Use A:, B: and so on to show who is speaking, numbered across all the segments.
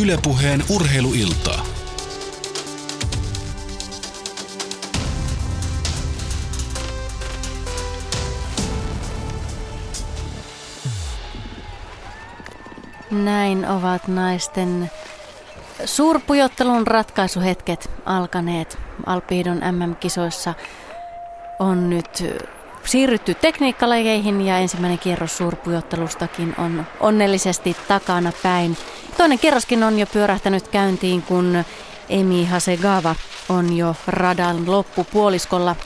A: Ylepuheen urheiluiltaa.
B: Näin ovat naisten suurpujottelun ratkaisuhetket alkaneet. Alpiidon MM-kisoissa on nyt siirrytty tekniikkalajeihin ja ensimmäinen kierros suurpujottelustakin on onnellisesti takana päin. Toinen kierroskin on jo pyörähtänyt käyntiin, kun Emi Hasegava on jo radan loppupuoliskolla.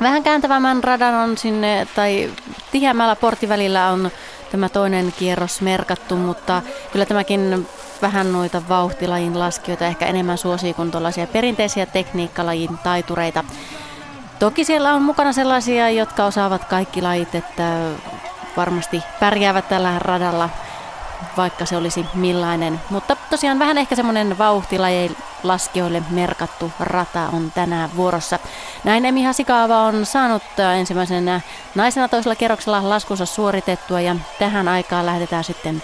B: Vähän kääntävämmän radan on sinne, tai tiheämmällä porttivälillä on tämä toinen kierros merkattu, mutta kyllä tämäkin vähän noita vauhtilajin laskijoita ehkä enemmän suosii kuin tuollaisia perinteisiä tekniikkalajin taitureita. Toki siellä on mukana sellaisia, jotka osaavat kaikki lajit, että varmasti pärjäävät tällä radalla, vaikka se olisi millainen. Mutta tosiaan vähän ehkä semmoinen vauhtilajien laskijoille merkattu rata on tänään vuorossa. Näin Emi Hasikaava on saanut ensimmäisenä naisena toisella kerroksella laskunsa suoritettua ja tähän aikaan lähdetään sitten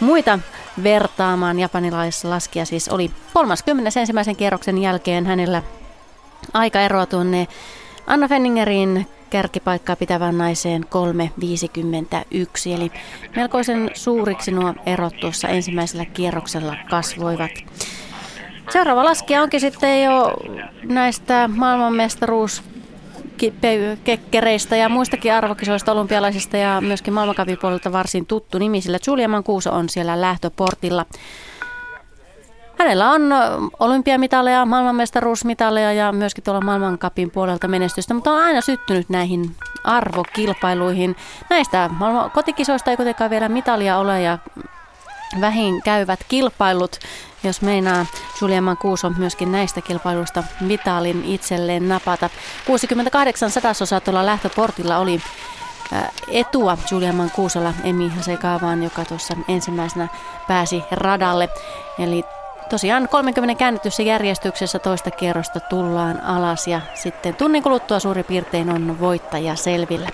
B: muita vertaamaan. Japanilaislaskija siis oli 30. ensimmäisen kierroksen jälkeen hänellä aika eroa tuonne Anna Fenningerin kärkipaikkaa pitävän naiseen 3.51, eli melkoisen suuriksi nuo erot tuossa ensimmäisellä kierroksella kasvoivat. Seuraava laskija onkin sitten jo näistä maailmanmestaruus kekkereistä ja muistakin arvokisoista, olympialaisista ja myöskin maailmankapipuolelta varsin tuttu nimi, sillä Julia Mancuso on siellä lähtöportilla. Hänellä on olympiamitaleja, maailmanmestaruusmitaleja ja myöskin tuolla maailmankapin puolelta menestystä, mutta on aina syttynyt näihin arvokilpailuihin. Näistä kotikisoista ei kuitenkaan vielä mitalia ole ja vähin käyvät kilpailut, jos meinaa Julia Mancuso myöskin näistä kilpailuista mitalin itselleen napata. 68 sadasosa tuolla lähtöportilla oli etua Julia Mancusolla Emi Hasekaavaan, joka tuossa ensimmäisenä pääsi radalle. Eli Tosiaan 30 käännetyssä järjestyksessä toista kierrosta tullaan alas ja sitten tunnin kuluttua suurin piirtein on voittaja selvillä.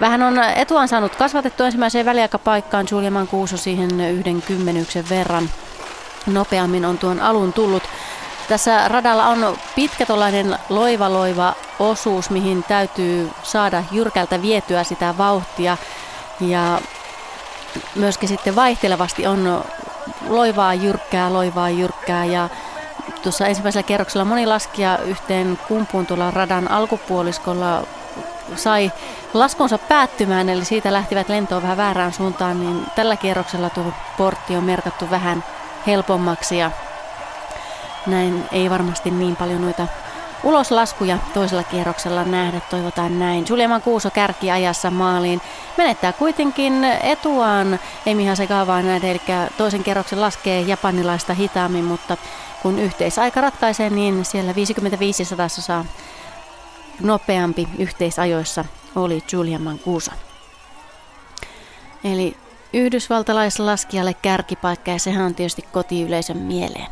B: Vähän on etuaan saanut kasvatettua ensimmäiseen väliaikapaikkaan. Julia Mancuso siihen yhden kymmenyksen verran nopeammin on tuon alun tullut. Tässä radalla on pitkä tuollainen loiva loiva osuus, mihin täytyy saada jyrkältä vietyä sitä vauhtia. Ja myöskin sitten vaihtelevasti on loivaa jyrkkää, loivaa jyrkkää. Ja tuossa ensimmäisellä kerroksella moni laskija yhteen kumpuun tuolla radan alkupuoliskolla sai laskunsa päättymään, eli siitä lähtivät lentoon vähän väärään suuntaan, niin tällä kierroksella tuo portti on merkattu vähän helpommaksi ja näin ei varmasti niin paljon noita uloslaskuja toisella kierroksella nähdä, toivotaan näin. Juliaman Kuuso kärki ajassa maaliin. Menettää kuitenkin etuaan Emi Hasekaavaa nähdä, eli toisen kerroksen laskee japanilaista hitaammin, mutta kun yhteisaika ratkaisee, niin siellä 55 sadasosaa nopeampi yhteisajoissa oli Julian Mancuso. Eli yhdysvaltalaislaskijalle kärkipaikka ja sehän on tietysti kotiyleisön mieleen.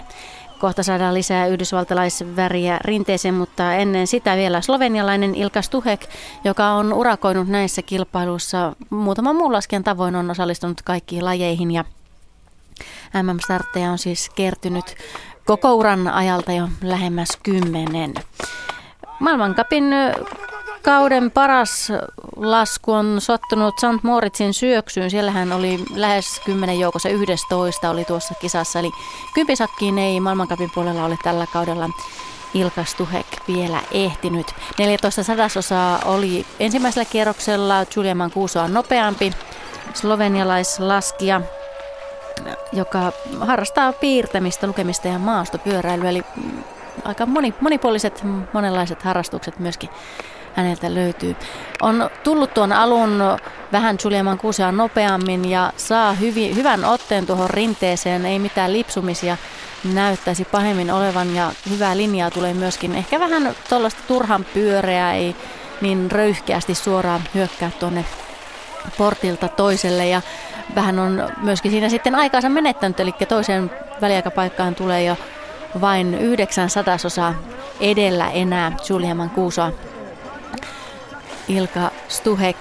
B: Kohta saadaan lisää yhdysvaltalaisväriä rinteeseen, mutta ennen sitä vielä slovenialainen Ilka Stuhek, joka on urakoinut näissä kilpailuissa muutaman muun laskijan tavoin on osallistunut kaikkiin lajeihin ja MM-startteja on siis kertynyt koko uran ajalta jo lähemmäs kymmenen. Maailmankapin Kauden paras lasku on sottunut St. Moritzin syöksyyn. Siellähän oli lähes 10 joukossa 11 oli tuossa kisassa. Eli kympisakkiin ei maailmankapin puolella ole tällä kaudella Ilka Stuhek vielä ehtinyt. 14 sadasosaa oli ensimmäisellä kierroksella Julia Mancusoa nopeampi slovenialaislaskija, joka harrastaa piirtämistä, lukemista ja maastopyöräilyä. Eli aika moni, monipuoliset, monenlaiset harrastukset myöskin häneltä löytyy. On tullut tuon alun vähän Julian Kuusea nopeammin ja saa hyvi, hyvän otteen tuohon rinteeseen, ei mitään lipsumisia näyttäisi pahemmin olevan ja hyvää linjaa tulee myöskin. Ehkä vähän tuollaista turhan pyöreää, ei niin röyhkeästi suoraan hyökkää tuonne portilta toiselle ja vähän on myöskin siinä sitten aikaansa menettänyt, eli toiseen väliaikapaikkaan tulee jo vain yhdeksän sadasosaa edellä enää Julian Kuusoa. Ilka Stuhek.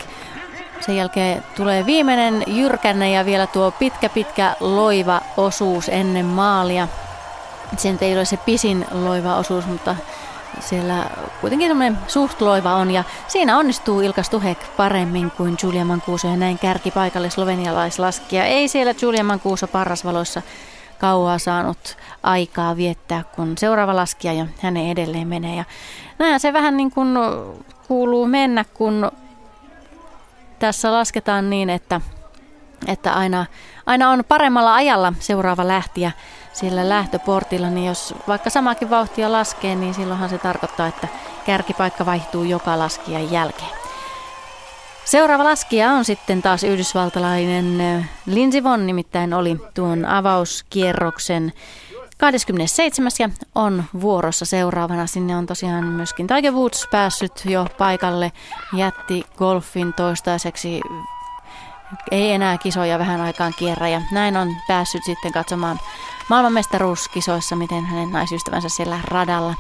B: Sen jälkeen tulee viimeinen jyrkänne ja vielä tuo pitkä pitkä loiva osuus ennen maalia. Sen ei ole se pisin loiva osuus, mutta siellä kuitenkin semmoinen suht loiva on ja siinä onnistuu Ilka Stuhek paremmin kuin Julia Mancuso ja näin kärki paikalle slovenialaislaskija. Ei siellä Julia Mancuso parrasvaloissa kauaa saanut aikaa viettää, kun seuraava laskija ja hänen edelleen menee. Ja näin se vähän niin kuin kuuluu mennä, kun tässä lasketaan niin, että, että aina, aina on paremmalla ajalla seuraava lähtiä sillä lähtöportilla, niin jos vaikka samakin vauhtia laskee, niin silloinhan se tarkoittaa, että kärkipaikka vaihtuu joka laskijan jälkeen. Seuraava laskija on sitten taas yhdysvaltalainen Lindsey Vonn, nimittäin oli tuon avauskierroksen 27. ja on vuorossa seuraavana. Sinne on tosiaan myöskin Tiger Woods päässyt jo paikalle. Jätti golfin toistaiseksi ei enää kisoja vähän aikaan kierrä ja näin on päässyt sitten katsomaan maailmanmestaruuskisoissa, miten hänen naisystävänsä siellä radalla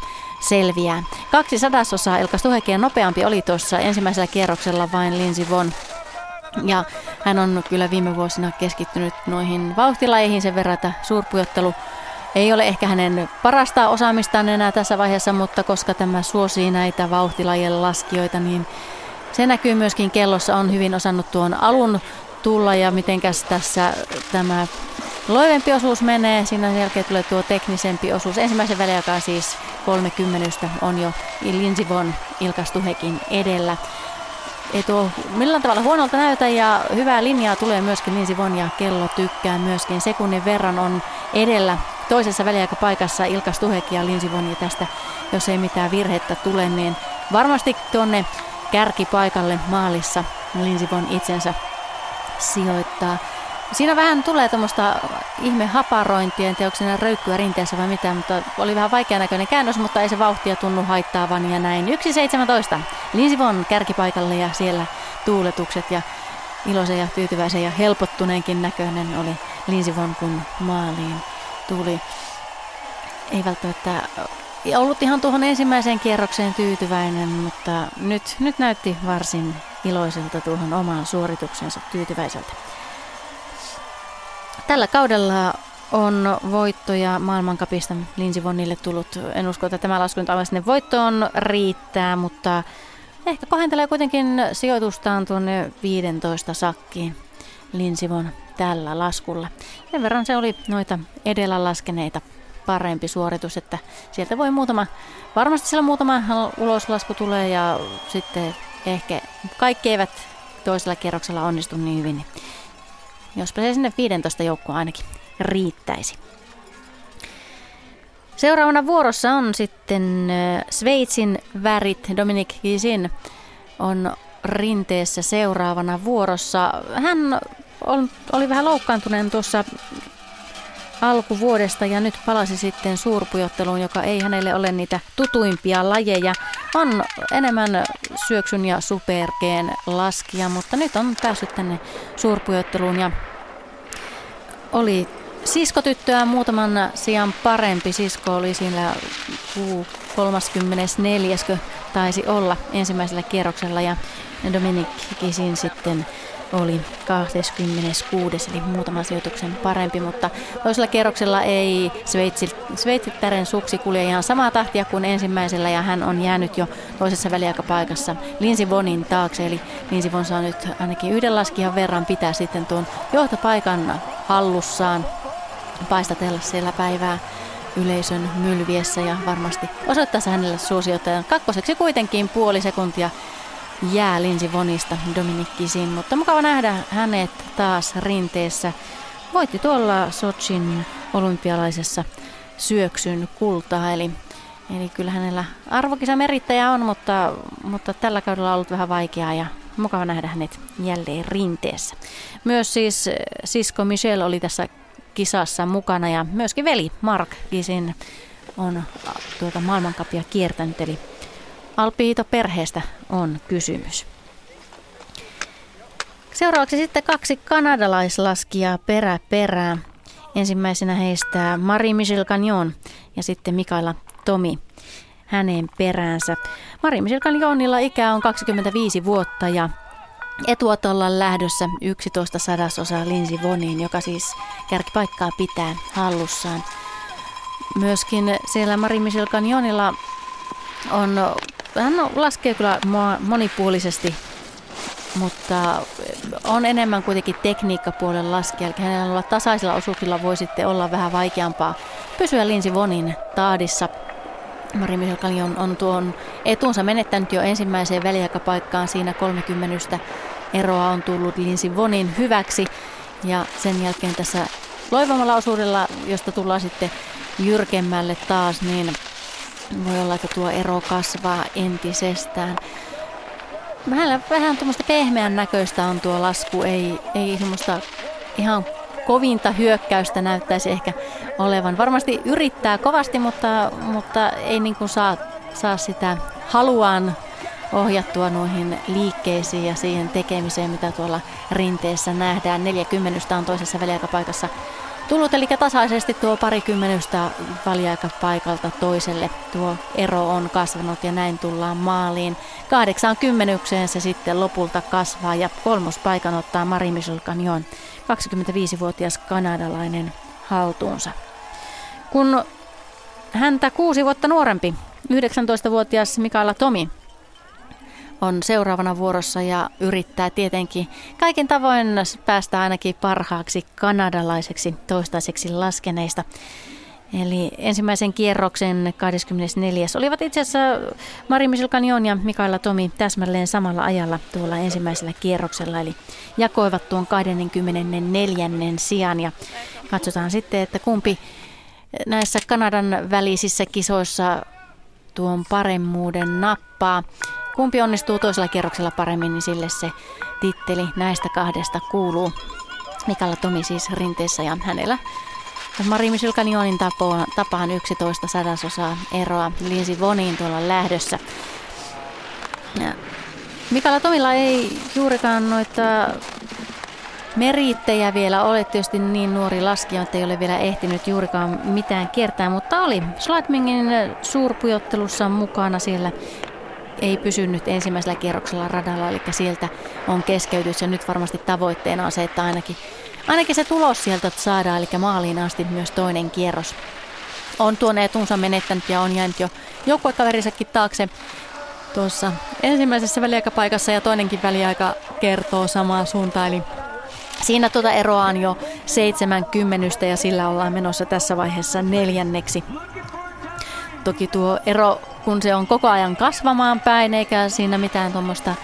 B: selviää. Kaksi sadasosaa Elka Stuhekia nopeampi oli tuossa ensimmäisellä kierroksella vain Lindsey Von. Ja hän on kyllä viime vuosina keskittynyt noihin vauhtilajeihin sen verran, että suurpujottelu ei ole ehkä hänen parasta osaamistaan enää tässä vaiheessa, mutta koska tämä suosii näitä vauhtilajien laskijoita, niin se näkyy myöskin kellossa, on hyvin osannut tuon alun tulla ja mitenkäs tässä tämä loivempi osuus menee. Siinä jälkeen tulee tuo teknisempi osuus. Ensimmäisen väliaikaan siis 30 on jo Lindsey Von Ilka Stuhekin edellä. Ei tuo millään tavalla huonolta näytä ja hyvää linjaa tulee myöskin Lindsey Von ja kello tykkää myöskin. Sekunnin verran on edellä toisessa väliaikapaikassa Ilka Stuhek ja Lindsey Von ja tästä, jos ei mitään virhettä tule, niin varmasti tuonne kärkipaikalle maalissa Lindsey Von itsensä sijoittaa. Siinä vähän tulee tuommoista ihme haparointia, en tiedä onko siinä röykkyä rinteessä vai mitä, mutta oli vähän vaikea näköinen käännös, mutta ei se vauhtia tunnu haittaavan ja näin. 1.17. Linsivon kärkipaikalle ja siellä tuuletukset ja iloisen ja tyytyväisen ja helpottuneenkin näköinen oli Linsivon, kun maaliin tuli. Ei välttämättä ollut ihan tuohon ensimmäiseen kierrokseen tyytyväinen, mutta nyt, nyt näytti varsin iloiselta tuohon omaan suorituksensa tyytyväiseltä. Tällä kaudella on voittoja maailmankapista Lindsey Vonnille tullut. En usko, että tämä lasku nyt sinne voittoon riittää, mutta ehkä kohentelee kuitenkin sijoitustaan tuonne 15 sakkiin Lindsey Vonn tällä laskulla. Sen verran se oli noita edellä laskeneita parempi suoritus, että sieltä voi muutama, varmasti siellä muutama uloslasku tulee ja sitten ehkä kaikki eivät toisella kierroksella onnistu niin hyvin. Niin Jospa se sinne 15 joukkoa ainakin riittäisi. Seuraavana vuorossa on sitten Sveitsin värit. Dominik Gisin on rinteessä seuraavana vuorossa. Hän on, oli vähän loukkaantuneen tuossa alkuvuodesta ja nyt palasi sitten suurpujotteluun, joka ei hänelle ole niitä tutuimpia lajeja. On enemmän syöksyn ja supergeen laskija, mutta nyt on päässyt tänne suurpujotteluun ja oli siskotyttöä muutaman sijaan parempi. Sisko oli siinä 34. taisi olla ensimmäisellä kierroksella ja Dominik Kisin sitten oli 26. eli muutaman sijoituksen parempi, mutta toisella kerroksella ei Sveitsi, sveitsittären suksi kulje ihan samaa tahtia kuin ensimmäisellä ja hän on jäänyt jo toisessa väliaikapaikassa Linsi Vonin taakse, eli Linsi Von saa nyt ainakin yhden laskijan verran pitää sitten tuon johtopaikan hallussaan paistatella siellä päivää yleisön mylviessä ja varmasti osoittaisi hänelle suosiota. Kakkoseksi kuitenkin puoli sekuntia jää Linsi Vonista Dominikkisin, mutta mukava nähdä hänet taas rinteessä. Voitti tuolla Sochin olympialaisessa syöksyn kultaa, eli, eli kyllä hänellä arvokisamerittäjä on, mutta, mutta tällä kaudella on ollut vähän vaikeaa ja mukava nähdä hänet jälleen rinteessä. Myös siis sisko Michelle oli tässä kisassa mukana ja myöskin veli Mark Gisin on tuota maailmankapia kiertänyt, eli Alpiito-perheestä on kysymys. Seuraavaksi sitten kaksi kanadalaislaskijaa perä perää. Ensimmäisenä heistä Marie-Michel Gagnon ja sitten Mikaela Tomi hänen peräänsä. Marie-Michel Gagnonilla ikä on 25 vuotta ja etuotolla lähdössä 11 sadasosa Linsi Voniin, joka siis kärkipaikkaa pitää hallussaan. Myöskin siellä Mari Michel Canjonilla on, hän laskee kyllä monipuolisesti, mutta on enemmän kuitenkin tekniikkapuolen laskija. Eli hänellä tasaisilla osuuksilla voi sitten olla vähän vaikeampaa pysyä Linsi Vonin taadissa. Mari Michel on, on tuon etunsa menettänyt jo ensimmäiseen väliaikapaikkaan siinä 30 eroa on tullut Linsi Vonin hyväksi. Ja sen jälkeen tässä loivamalla osuudella, josta tullaan sitten jyrkemmälle taas, niin voi olla, että tuo ero kasvaa entisestään. Vähän, vähän tuommoista pehmeän näköistä on tuo lasku, ei, ei semmoista ihan kovinta hyökkäystä näyttäisi ehkä olevan. Varmasti yrittää kovasti, mutta, mutta ei niin kuin saa, saa sitä haluaan ohjattua noihin liikkeisiin ja siihen tekemiseen, mitä tuolla rinteessä nähdään. 40 on toisessa väliaikapaikassa tullut, eli tasaisesti tuo parikymmenystä väliaikapaikalta toiselle tuo ero on kasvanut ja näin tullaan maaliin. 80 se sitten lopulta kasvaa ja kolmospaikan ottaa Mari Michel 25-vuotias kanadalainen haltuunsa. Kun häntä kuusi vuotta nuorempi, 19-vuotias Mikaela Tomi, on seuraavana vuorossa ja yrittää tietenkin kaiken tavoin päästä ainakin parhaaksi kanadalaiseksi toistaiseksi laskeneista. Eli ensimmäisen kierroksen 24. olivat itse asiassa Mari Michel ja Mikaela Tomi täsmälleen samalla ajalla tuolla ensimmäisellä kierroksella. Eli jakoivat tuon 24. sijan ja katsotaan sitten, että kumpi näissä Kanadan välisissä kisoissa tuon paremmuuden nappaa. Kumpi onnistuu toisella kierroksella paremmin, niin sille se titteli näistä kahdesta kuuluu. Mikalla Tomi siis rinteessä ja hänellä Mari Michel tapaan 11 sadasosaa eroa Linsi Voniin tuolla lähdössä. Mikalla Tomilla ei juurikaan noita merittejä vielä ole. Tietysti niin nuori laskija, että ei ole vielä ehtinyt juurikaan mitään kiertää, mutta oli Schladmingin suurpujottelussa mukana siellä ei pysynyt ensimmäisellä kierroksella radalla, eli sieltä on keskeytys ja nyt varmasti tavoitteena on se, että ainakin, ainakin se tulos sieltä saadaan, eli maaliin asti myös toinen kierros. On tuon etunsa menettänyt ja on jäänyt jo joukkuekaverinsakin taakse tuossa ensimmäisessä väliaikapaikassa ja toinenkin väliaika kertoo samaa suuntaan, eli Siinä tuota eroa on jo 70 ja sillä ollaan menossa tässä vaiheessa neljänneksi. Toki tuo ero kun se on koko ajan kasvamaan päin, eikä siinä mitään tuommoista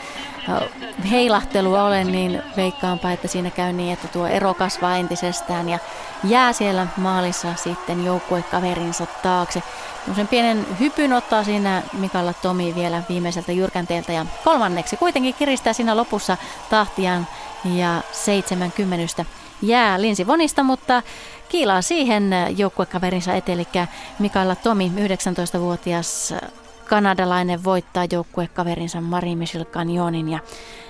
B: heilahtelua ole, niin veikkaanpa, että siinä käy niin, että tuo ero kasvaa entisestään ja jää siellä maalissa sitten joukkuekaverinsa taakse. Sen pienen hypyn ottaa siinä Mikalla Tomi vielä viimeiseltä jyrkänteeltä ja kolmanneksi kuitenkin kiristää siinä lopussa tahtiaan ja 70 jää Linsi Vonista, mutta kiilaa siihen joukkuekaverinsa eli Mikaela Tomi, 19-vuotias kanadalainen, voittaa joukkuekaverinsa Marie Michel Canyonin ja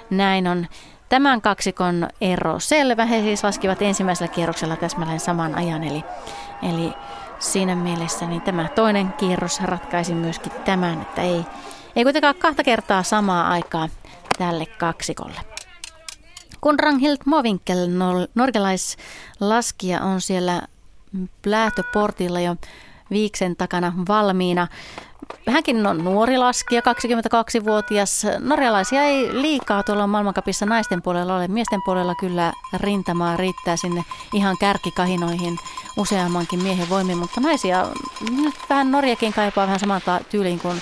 B: näin on tämän kaksikon ero selvä. He siis laskivat ensimmäisellä kierroksella täsmälleen saman ajan, eli, eli siinä mielessä niin tämä toinen kierros ratkaisi myöskin tämän, että ei, ei kuitenkaan kahta kertaa samaa aikaa tälle kaksikolle. Kun Ranghild Movinkel, norgelaislaskija, on siellä lähtöportilla jo viiksen takana valmiina. Hänkin on nuori laskija, 22-vuotias. Norjalaisia ei liikaa tuolla maailmankapissa naisten puolella ole. Miesten puolella kyllä rintamaa riittää sinne ihan kärkikahinoihin useammankin miehen voimin, mutta naisia, nyt vähän Norjakin kaipaa vähän samalta tyyliin kuin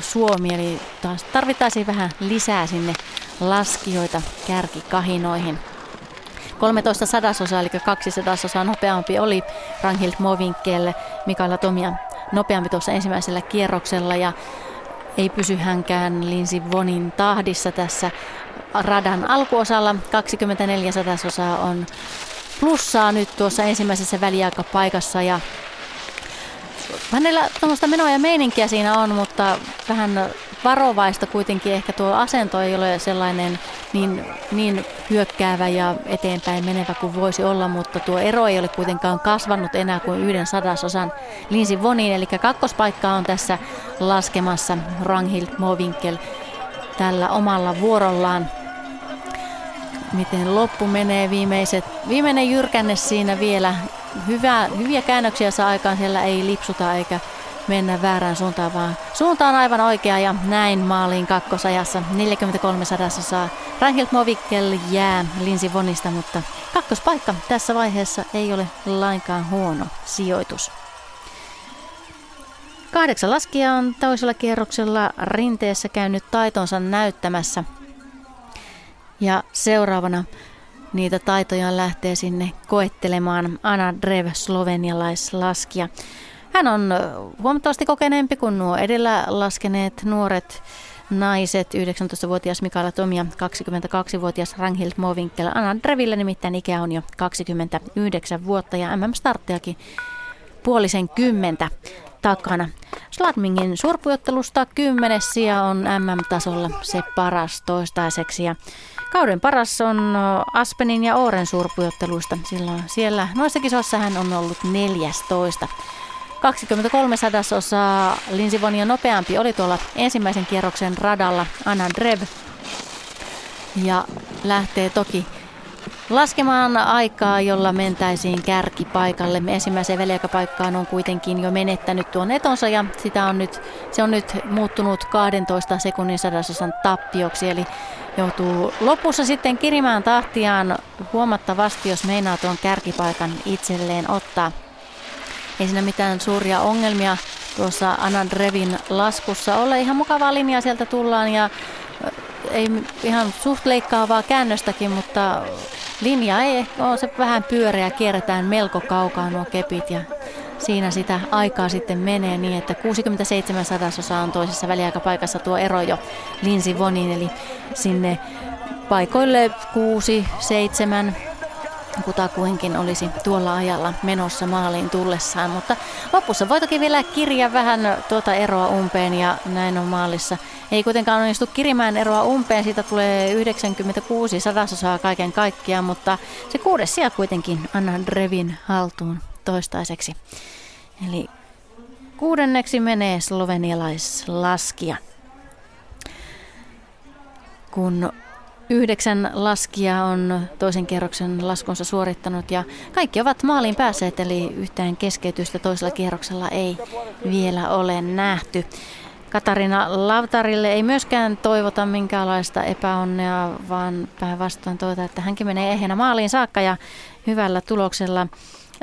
B: Suomi, eli taas tarvittaisiin vähän lisää sinne laskijoita kärkikahinoihin. 13 sadasosaa, eli kaksi sadasosaa nopeampi oli Ranghild Movinkel, Mikaela Tomia nopeampi tuossa ensimmäisellä kierroksella ja ei pysy hänkään Linsi Vonin tahdissa tässä radan alkuosalla. 24 sadasosaa on plussaa nyt tuossa ensimmäisessä väliaikapaikassa ja hänellä tuommoista menoa ja meininkiä siinä on, mutta vähän varovaista kuitenkin. Ehkä tuo asento ei ole sellainen niin, niin hyökkäävä ja eteenpäin menevä kuin voisi olla, mutta tuo ero ei ole kuitenkaan kasvanut enää kuin yhden sadasosan Linsi Vonin, eli kakkospaikka on tässä laskemassa Ranghild Movinkel tällä omalla vuorollaan. miten loppu menee. Viimeiset, viimeinen jyrkänne siinä vielä. Hyvä, hyviä käännöksiä saa aikaan, siellä ei lipsuta eikä mennä väärään suuntaan, vaan suunta on aivan oikea ja näin maaliin kakkosajassa. 43 sadasosaa. Ranghild Movikkel jää Linsi Vonista, mutta kakkospaikka tässä vaiheessa ei ole lainkaan huono sijoitus. Kahdeksan laskija on toisella kierroksella rinteessä käynyt taitonsa näyttämässä. Ja seuraavana niitä taitoja lähtee sinne koettelemaan Anna Drev, slovenialaislaskija. Hän on huomattavasti kokeneempi kuin nuo edellä laskeneet nuoret naiset, 19-vuotias Mikaela Tomia, 22-vuotias Ranghild Movinkel. Anna Dreville nimittäin ikä on jo 29 vuotta ja MM-starttiakin puolisen kymmentä takana. Sladmingin suurpujottelusta kymmenes sija on MM-tasolla se paras toistaiseksi ja kauden paras on Aspenin ja Ooren suurpujotteluista. Silloin siellä noissa kisoissa hän on ollut 14. 23 sadasosaa Linsivonia nopeampi oli tuolla ensimmäisen kierroksen radalla Anna Drev. Ja lähtee toki laskemaan aikaa, jolla mentäisiin kärkipaikalle. Ensimmäiseen väliaikapaikkaan on kuitenkin jo menettänyt tuon etonsa ja sitä on nyt, se on nyt muuttunut 12 sekunnin sadasosan tappioksi. Eli joutuu lopussa sitten kirimään tahtiaan huomattavasti, jos meinaa tuon kärkipaikan itselleen ottaa. Ei siinä mitään suuria ongelmia tuossa Anan Revin laskussa ole. Ihan mukavaa linjaa sieltä tullaan ja ei ihan suht leikkaavaa käännöstäkin, mutta linja ei ole se vähän pyöreä, kierretään melko kaukaa nuo kepit ja siinä sitä aikaa sitten menee niin, että 67 sadasosa on toisessa väliaikapaikassa tuo ero jo Linsi Vonin, eli sinne paikoille 6, 7, kutakuinkin olisi tuolla ajalla menossa maaliin tullessaan, mutta lopussa voi toki vielä kirja vähän tuota eroa umpeen ja näin on maalissa. Ei kuitenkaan onnistu kirimään eroa umpeen, siitä tulee 96 sadasosaa kaiken kaikkiaan, mutta se kuudes sija kuitenkin Anna Drevin haltuun toistaiseksi. Eli kuudenneksi menee slovenialaislaskija. Kun Yhdeksän laskia on toisen kerroksen laskunsa suorittanut ja kaikki ovat maaliin päässeet, eli yhtään keskeytystä toisella kierroksella ei vielä ole nähty. Katarina Lavtarille ei myöskään toivota minkäänlaista epäonnea, vaan päinvastoin toivota, että hänkin menee ehjänä maaliin saakka ja hyvällä tuloksella.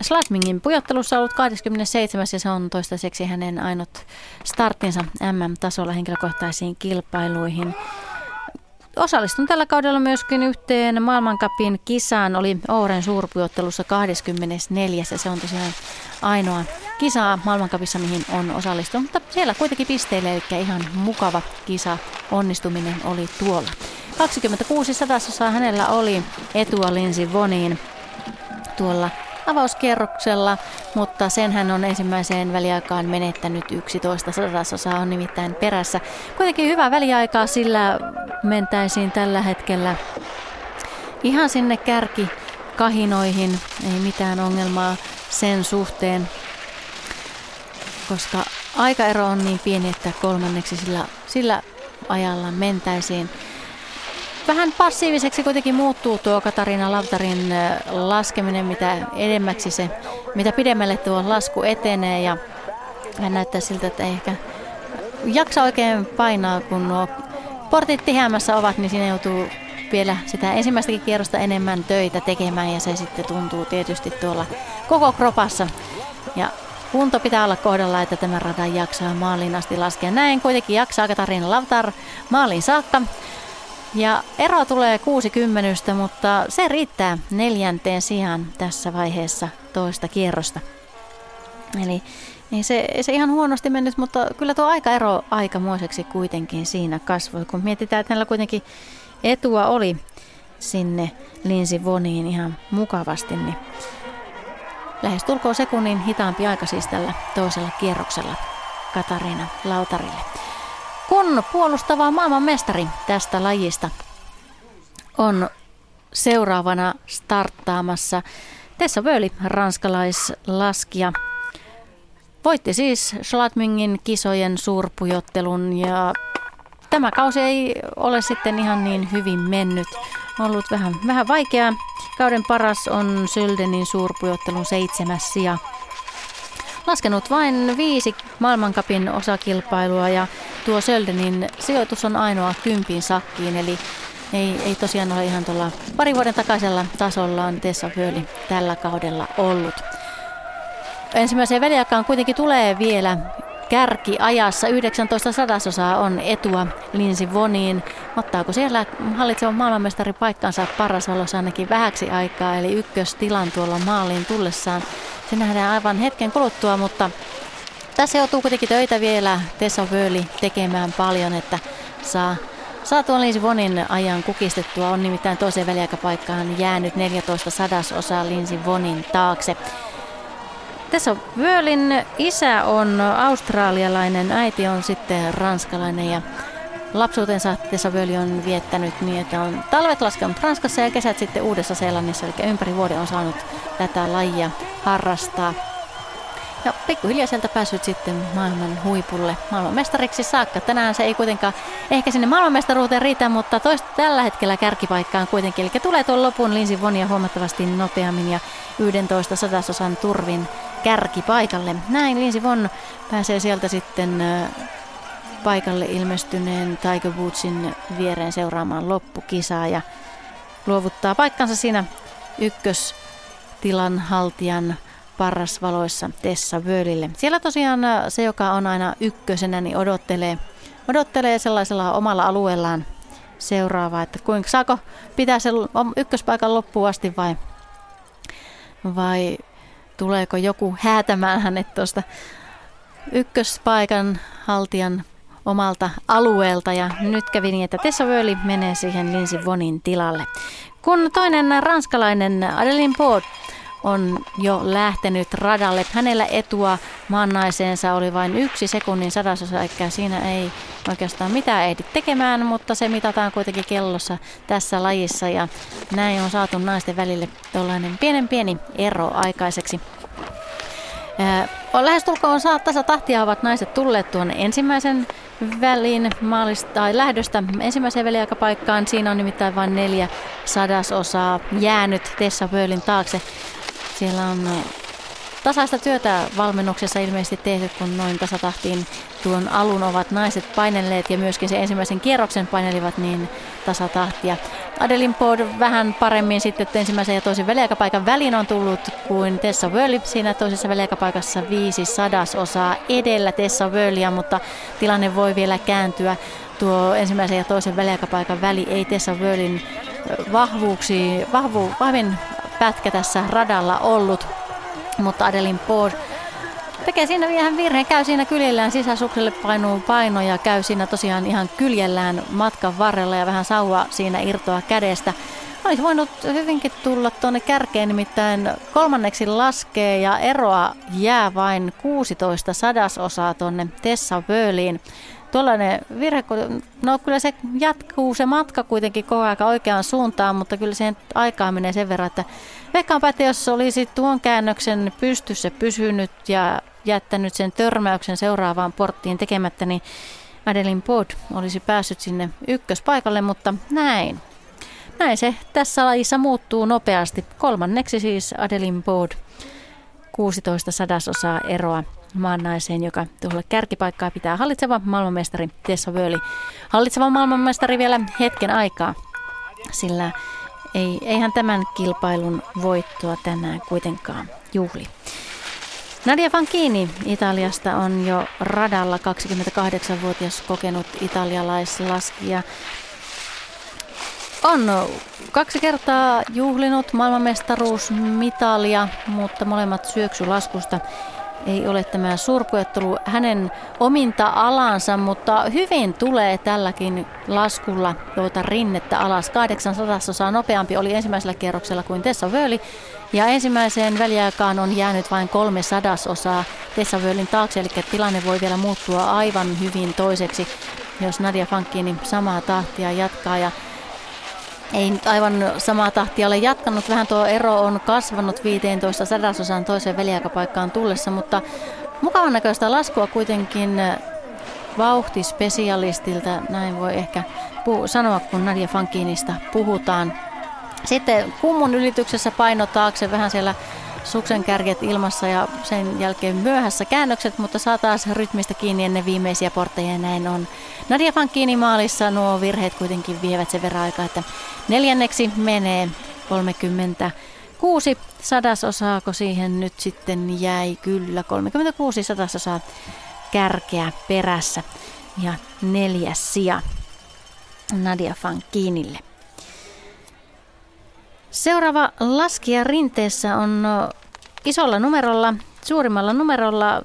B: Slatmingin pujottelussa ollut 27. ja se on toistaiseksi hänen ainut starttinsa MM-tasolla henkilökohtaisiin kilpailuihin. Osallistun tällä kaudella myöskin yhteen maailmankapin kisaan. Oli Ouren suurpujottelussa 24. ja se on tosiaan ainoa kisa maailmankapissa, mihin on osallistunut. Mutta siellä kuitenkin pisteille, eli ihan mukava kisa onnistuminen oli tuolla. 26 sadasosaa hänellä oli etua Linsi Voniin tuolla avauskierroksella, mutta sen hän on ensimmäiseen väliaikaan menettänyt 11 sadasosaa on nimittäin perässä. Kuitenkin hyvä väliaikaa, sillä mentäisiin tällä hetkellä ihan sinne kärki kahinoihin, ei mitään ongelmaa sen suhteen, koska aikaero on niin pieni, että kolmanneksi sillä, sillä ajalla mentäisiin. Vähän passiiviseksi kuitenkin muuttuu tuo Katarina Lavtarin laskeminen, mitä edemmäksi se, mitä pidemmälle tuo lasku etenee ja hän näyttää siltä, että ei ehkä jaksa oikein painaa, kun nuo portit tiheämässä ovat, niin siinä joutuu vielä sitä ensimmäistäkin kierrosta enemmän töitä tekemään ja se sitten tuntuu tietysti tuolla koko kropassa. Ja kunto pitää olla kohdalla, että tämä rata jaksaa maaliin asti laskea. Näin kuitenkin jaksaa Katarina Lavtar maaliin saakka. Ja ero tulee 60, mutta se riittää neljänteen sijaan tässä vaiheessa toista kierrosta. Eli ei se, ei se ihan huonosti mennyt, mutta kyllä tuo aikaero aikamoiseksi kuitenkin siinä kasvoi. Kun mietitään, että hänellä kuitenkin etua oli sinne Linsi Voniin ihan mukavasti, niin lähes tulkoon sekunnin hitaampi aika siis tällä toisella kierroksella Katariina Lautarille kun puolustava maailmanmestari tästä lajista on seuraavana starttaamassa. Tessa Wöli, ranskalaislaskija, voitti siis Schladmingin kisojen suurpujottelun ja tämä kausi ei ole sitten ihan niin hyvin mennyt. Ollut vähän, vähän vaikeaa. Kauden paras on Söldenin suurpujottelun seitsemäs sija. Laskenut vain viisi maailmankapin osakilpailua ja tuo Söldenin sijoitus on ainoa kympin sakkiin, eli ei, ei tosiaan ole ihan tuolla pari vuoden takaisella tasollaan Tessa Föli tällä kaudella ollut. Ensimmäiseen väliaikaan kuitenkin tulee vielä kärki ajassa 19 sadasosaa on etua Linsi Voniin. Ottaako siellä hallitseva maailmanmestari paikkansa paras valossa ainakin vähäksi aikaa, eli ykköstilan tuolla maaliin tullessaan. Se nähdään aivan hetken kuluttua, mutta tässä joutuu kuitenkin töitä vielä Tessa Völi tekemään paljon, että saa Saa tuon Linsi Vonin ajan kukistettua, on nimittäin toiseen väliaikapaikkaan jäänyt 14 sadasosaa Linsi Vonin taakse. Tässä Vöölin isä on australialainen, äiti on sitten ranskalainen ja lapsuutensa Tessa Völi on viettänyt niin, että on talvet laskenut Ranskassa ja kesät sitten Uudessa Seelannissa, eli ympäri vuoden on saanut tätä lajia harrastaa. Ja pikkuhiljaa sieltä päässyt sitten maailman huipulle maailmanmestariksi saakka. Tänään se ei kuitenkaan ehkä sinne maailmanmestaruuteen riitä, mutta toista tällä hetkellä kärkipaikkaan kuitenkin. Eli tulee tuon lopun Linsin Vonia huomattavasti nopeammin ja 11 sadasosan turvin kärkipaikalle. Näin Linsi Von pääsee sieltä sitten paikalle ilmestyneen Tiger Woodsin viereen seuraamaan loppukisaa ja luovuttaa paikkansa siinä ykköstilan haltijan parrasvaloissa Tessa Völille. Siellä tosiaan se, joka on aina ykkösenä, niin odottelee, odottelee sellaisella omalla alueellaan seuraavaa, että kuinka saako pitää sen ykköspaikan loppuun asti vai, vai tuleeko joku häätämään hänet tuosta ykköspaikan haltijan omalta alueelta ja nyt kävi niin, että Tessa Völi menee siihen Linsi Vonin tilalle. Kun toinen ranskalainen Adeline Port on jo lähtenyt radalle. Hänellä etua maannaiseensa oli vain yksi sekunnin sadasosa, eikä siinä ei oikeastaan mitään ehdi tekemään, mutta se mitataan kuitenkin kellossa tässä lajissa ja näin on saatu naisten välille tällainen pienen pieni ero aikaiseksi. Lähestulkoon saa tahtia ovat naiset tulleet tuon ensimmäisen väliin maalista tai lähdöstä ensimmäiseen väliaikapaikkaan. Siinä on nimittäin vain neljä sadasosaa jäänyt Tessa Pöölin taakse. Siellä on tasaista työtä valmennuksessa ilmeisesti tehty, kun noin tasatahtiin tuon alun ovat naiset painelleet ja myöskin se ensimmäisen kierroksen painelivat niin tasatahtia. Adelin Pod vähän paremmin sitten ensimmäisen ja toisen väliaikapaikan väliin on tullut kuin Tessa Wöli. Siinä toisessa väliaikapaikassa viisi sadasosaa edellä Tessa Wöliä, mutta tilanne voi vielä kääntyä. Tuo ensimmäisen ja toisen väliaikapaikan väli ei Tessa Wölin vahvuuksi, vahvu, vahvin pätkä tässä radalla ollut, mutta Adelin Pod tekee siinä ihan virheen, käy siinä kyljellään sisäsukselle painuu paino ja käy siinä tosiaan ihan kyljellään matkan varrella ja vähän sauva siinä irtoa kädestä. Olisi voinut hyvinkin tulla tuonne kärkeen, nimittäin kolmanneksi laskee ja eroa jää vain 16 sadasosaa tuonne Tessa Völiin tuollainen virhe, no kyllä se jatkuu se matka kuitenkin koko ajan oikeaan suuntaan, mutta kyllä siihen aikaa menee sen verran, että veikkaanpä, että jos olisi tuon käännöksen pystyssä pysynyt ja jättänyt sen törmäyksen seuraavaan porttiin tekemättä, niin Adelin Pod olisi päässyt sinne ykköspaikalle, mutta näin. Näin se tässä lajissa muuttuu nopeasti. Kolmanneksi siis Adelin Pod 16 sadasosaa eroa maannaiseen, joka tuolle kärkipaikkaa pitää hallitseva maailmanmestari Tessa Völi. Hallitseva maailmanmestari vielä hetken aikaa, sillä ei, eihän tämän kilpailun voittoa tänään kuitenkaan juhli. Nadia Fanchini Italiasta on jo radalla 28-vuotias kokenut italialaislaskija. On kaksi kertaa juhlinut maailmanmestaruusmitalia, mutta molemmat syöksylaskusta ei ole tämä surkuettelu hänen ominta alansa, mutta hyvin tulee tälläkin laskulla tuota rinnettä alas. 800 osaa nopeampi oli ensimmäisellä kierroksella kuin Tessa Völi. Ja ensimmäiseen väliaikaan on jäänyt vain kolme sadasosaa Tessa Völin taakse, eli tilanne voi vielä muuttua aivan hyvin toiseksi, jos Nadia Fankini samaa tahtia jatkaa. Ja ei nyt aivan samaa tahtia ole jatkanut. Vähän tuo ero on kasvanut 15 sadasosan toiseen väliaikapaikkaan tullessa, mutta mukavan näköistä laskua kuitenkin vauhtispesialistilta, näin voi ehkä puh- sanoa, kun Nadia Fankinista puhutaan. Sitten kummun ylityksessä paino taakse vähän siellä suksen kärjet ilmassa ja sen jälkeen myöhässä käännökset, mutta saa taas rytmistä kiinni ennen viimeisiä portteja näin on. Nadia Fankini maalissa nuo virheet kuitenkin vievät sen verran aikaa, että neljänneksi menee 36 sadasosaako siihen nyt sitten jäi kyllä 36 sadasosaa kärkeä perässä ja neljäs sija Nadia Fankinille. Seuraava laskija rinteessä on isolla numerolla, suurimmalla numerolla.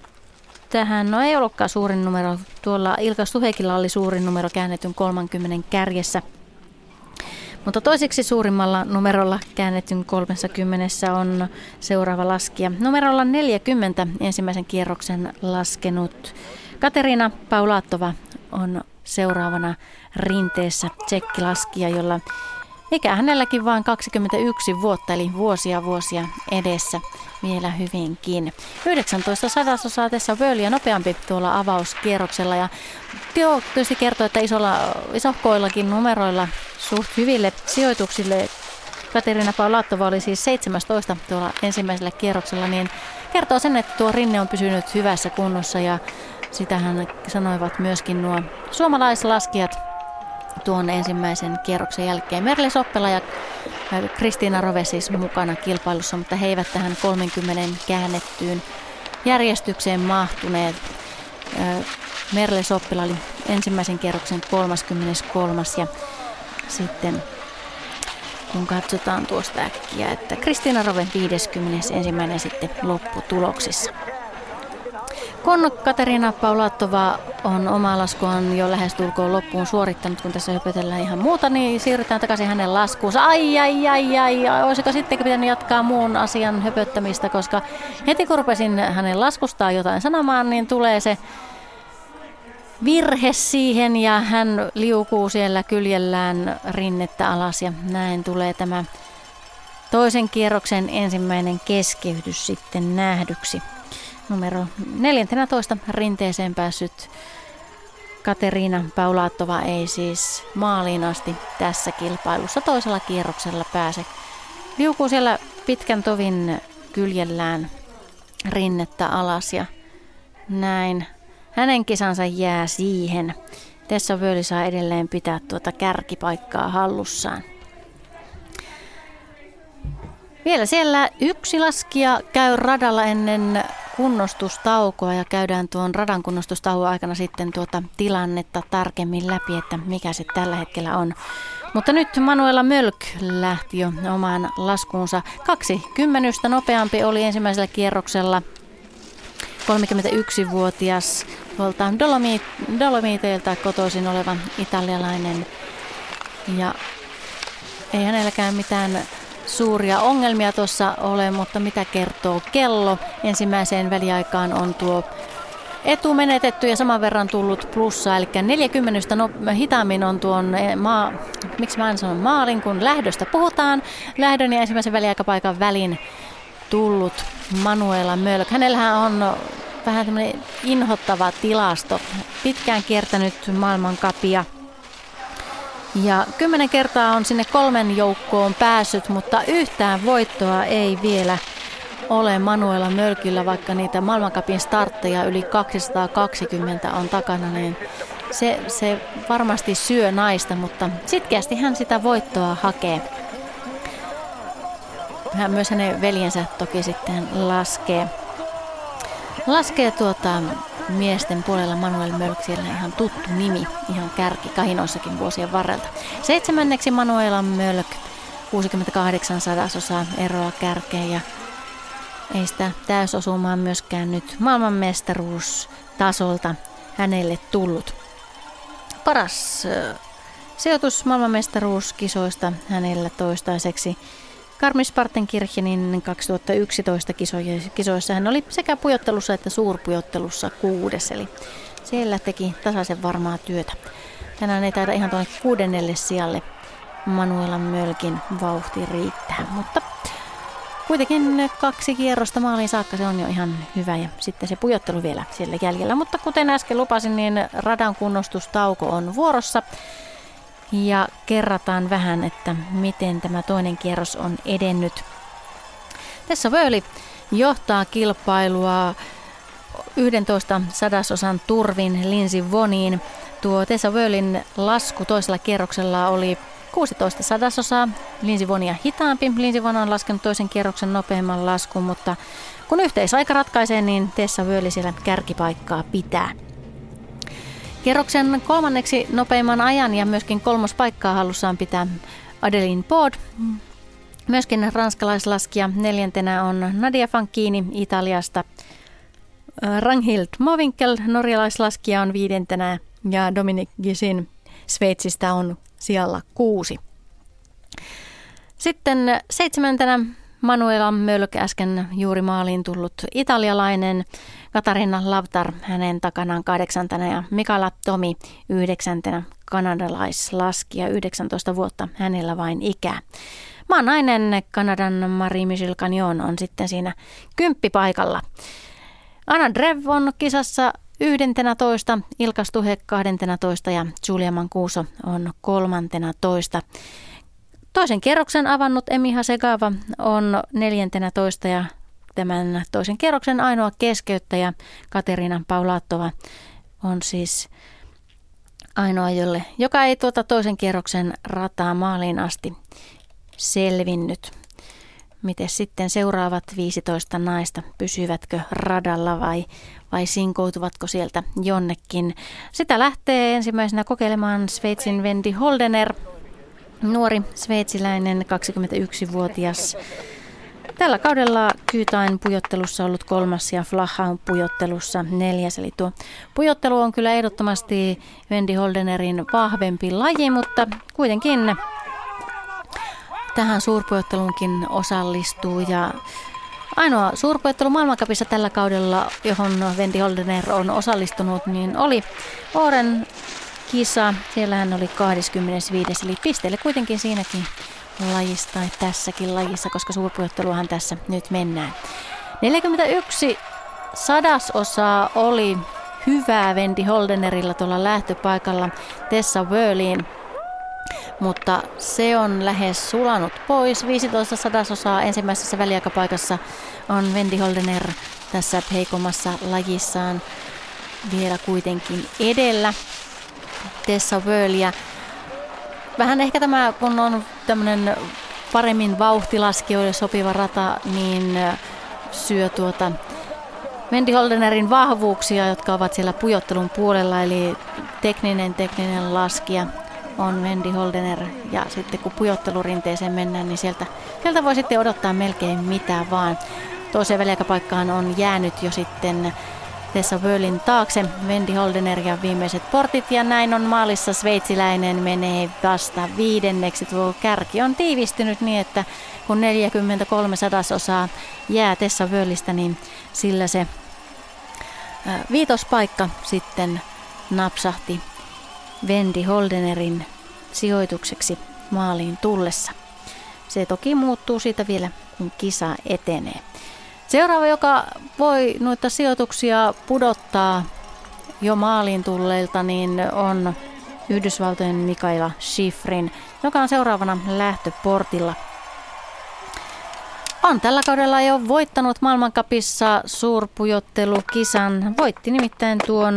B: Tähän no ei ollutkaan suurin numero. Tuolla Ilka Suhekilla oli suurin numero käännetyn 30 kärjessä. Mutta toiseksi suurimmalla numerolla käännetyn 30 on seuraava laskija. Numerolla 40 ensimmäisen kierroksen laskenut Katerina Paulattova on seuraavana rinteessä tsekkilaskija, jolla ikä hänelläkin vain 21 vuotta, eli vuosia vuosia edessä vielä hyvinkin. 19 sadasosaa tässä on Völiä nopeampi tuolla avauskierroksella. Ja Tio tietysti kertoo, että isolla, isohkoillakin numeroilla suht hyville sijoituksille. Katerina Paulattova oli siis 17 tuolla ensimmäisellä kierroksella, niin kertoo sen, että tuo rinne on pysynyt hyvässä kunnossa. Ja sitähän sanoivat myöskin nuo suomalaislaskijat tuon ensimmäisen kierroksen jälkeen. Merle Soppela ja Kristiina Rove siis mukana kilpailussa, mutta he eivät tähän 30 käännettyyn järjestykseen mahtuneet. Merle Soppela oli ensimmäisen kierroksen 33. ja sitten kun katsotaan tuosta äkkiä, että Kristiina Rove 51. sitten lopputuloksissa. Kun Katerina Paulattova on oma laskuaan jo lähestulkoon loppuun suorittanut, kun tässä höpötellään ihan muuta, niin siirrytään takaisin hänen laskuunsa. Ai, ai, ai, ai, olisiko sittenkin pitänyt jatkaa muun asian höpöttämistä, koska heti kun rupesin hänen laskustaan jotain sanomaan, niin tulee se virhe siihen ja hän liukuu siellä kyljellään rinnettä alas ja näin tulee tämä toisen kierroksen ensimmäinen keskeytys sitten nähdyksi numero 14 rinteeseen päässyt Kateriina Paulaattova ei siis maaliin asti tässä kilpailussa toisella kierroksella pääse. Liukuu siellä pitkän tovin kyljellään rinnettä alas ja näin. Hänen kisansa jää siihen. Tessa Völi saa edelleen pitää tuota kärkipaikkaa hallussaan. Vielä siellä yksi laskija käy radalla ennen kunnostustaukoa ja käydään tuon radan kunnostustauon aikana sitten tuota tilannetta tarkemmin läpi, että mikä se tällä hetkellä on. Mutta nyt Manuela Mölk lähti jo omaan laskuunsa. Kaksi kymmenystä nopeampi oli ensimmäisellä kierroksella 31-vuotias tuolta Dolomiteilta kotoisin oleva italialainen. Ja ei hänelläkään mitään suuria ongelmia tuossa ole, mutta mitä kertoo kello? Ensimmäiseen väliaikaan on tuo etu menetetty ja saman verran tullut plussa, eli 40 no, hitaammin on tuon eh, maa, miksi mä en sano maalin, kun lähdöstä puhutaan, lähdön ja ensimmäisen väliaikapaikan välin tullut Manuela Mölk. Hänellähän on vähän tämmöinen inhottava tilasto, pitkään kiertänyt maailmankapia – ja kymmenen kertaa on sinne kolmen joukkoon päässyt, mutta yhtään voittoa ei vielä ole Manuela Mölkillä, vaikka niitä maailmankapin startteja yli 220 on takana, niin se, se varmasti syö naista, mutta sitkeästi hän sitä voittoa hakee. Hän myös hänen veljensä toki sitten laskee, laskee tuota miesten puolella Manuel Mölk, siellä ihan tuttu nimi, ihan kärki kahinoissakin vuosien varrelta. Seitsemänneksi Manuela Mölk, 68 sadasosaa eroa kärkeen ja ei sitä täysosumaan myöskään nyt maailmanmestaruustasolta hänelle tullut. Paras sijoitus maailmanmestaruuskisoista hänellä toistaiseksi Karmispartenkirchenin 2011 kisoissa hän oli sekä pujottelussa että suurpujottelussa kuudes, eli siellä teki tasaisen varmaa työtä. Tänään ei taida ihan tuonne kuudennelle sijalle Manuela Mölkin vauhti riittää, mutta kuitenkin kaksi kierrosta maaliin saakka se on jo ihan hyvä ja sitten se pujottelu vielä siellä jäljellä. Mutta kuten äsken lupasin, niin radan kunnostustauko on vuorossa ja kerrataan vähän, että miten tämä toinen kierros on edennyt. Tässä Völi johtaa kilpailua 11 sadasosan turvin Linsi Voniin. Tuo Tessa Wörlin lasku toisella kierroksella oli 16 sadasosaa. Linsi Vonia hitaampi. Linsi Von on laskenut toisen kierroksen nopeamman laskun, mutta kun yhteisaika ratkaisee, niin Tessa Wörli siellä kärkipaikkaa pitää. Kierroksen kolmanneksi nopeimman ajan ja myöskin kolmospaikkaa halussaan pitää Adeline Pod. Myöskin ranskalaislaskija neljäntenä on Nadia Fankini Italiasta. Ranghild Movinkel, norjalaislaskija, on viidentenä ja Dominic Gisin Sveitsistä on sijalla kuusi. Sitten seitsemäntenä Manuela Mölk, äsken juuri maaliin tullut italialainen, Katarina Lavtar hänen takanaan kahdeksantena ja Mikala Tomi yhdeksäntenä kanadalaislaskija, 19 vuotta hänellä vain ikää. Maan nainen Kanadan Marie Michel Canyon on sitten siinä kymppipaikalla. Anna Drev on kisassa toista, Ilka Stuhe toista ja Julia Mancuso on toista. Toisen kerroksen avannut Emi Hasegava on toista ja tämän toisen kerroksen ainoa keskeyttäjä Katerina Paulattova on siis ainoa, jolle, joka ei tuota toisen kierroksen rataa maaliin asti selvinnyt. Miten sitten seuraavat 15 naista, pysyvätkö radalla vai, vai sinkoutuvatko sieltä jonnekin? Sitä lähtee ensimmäisenä kokeilemaan Sveitsin Vendi Holdener, nuori sveitsiläinen 21-vuotias. Tällä kaudella Kyytain pujottelussa ollut kolmas ja Flahaun pujottelussa neljäs. Eli tuo pujottelu on kyllä ehdottomasti Vendi Holdenerin vahvempi laji, mutta kuitenkin tähän suurpujotteluunkin osallistuu ja ainoa suurpujottelu maailmankapissa tällä kaudella, johon Vendi Holdener on osallistunut, niin oli Oren kisa. Siellä hän oli 25. Eli pisteelle kuitenkin siinäkin lajissa tai tässäkin lajissa, koska suurpujotteluhan tässä nyt mennään. 41 sadasosaa oli hyvää Vendi Holdenerilla tuolla lähtöpaikalla Tessa Wörliin mutta se on lähes sulanut pois. 15 sadasosaa ensimmäisessä väliaikapaikassa on Vendi Holdener tässä heikommassa lajissaan vielä kuitenkin edellä. Tessa Wörliä. Vähän ehkä tämä, kun on tämmöinen paremmin vauhtilaskijoille sopiva rata, niin syö tuota Vendi Holdenerin vahvuuksia, jotka ovat siellä pujottelun puolella, eli tekninen tekninen laskija, on Vendi Holdener ja sitten kun pujottelurinteeseen mennään, niin sieltä, sieltä voi sitten odottaa melkein mitä vaan. Toiseen väliaikapaikkaan on jäänyt jo sitten Tessa Wörlin taakse Vendi Holdener ja viimeiset portit ja näin on maalissa sveitsiläinen menee vasta viidenneksi. Tuo kärki on tiivistynyt niin, että kun 43 sadasosaa jää Tessa Wörlistä, niin sillä se viitospaikka sitten napsahti Vendi Holdenerin sijoitukseksi maaliin tullessa. Se toki muuttuu siitä vielä, kun kisa etenee. Seuraava, joka voi noita sijoituksia pudottaa jo maaliin tulleilta, niin on Yhdysvaltojen Mikaela Schifrin, joka on seuraavana lähtöportilla. On tällä kaudella jo voittanut maailmankapissa suurpujottelukisan. Voitti nimittäin tuon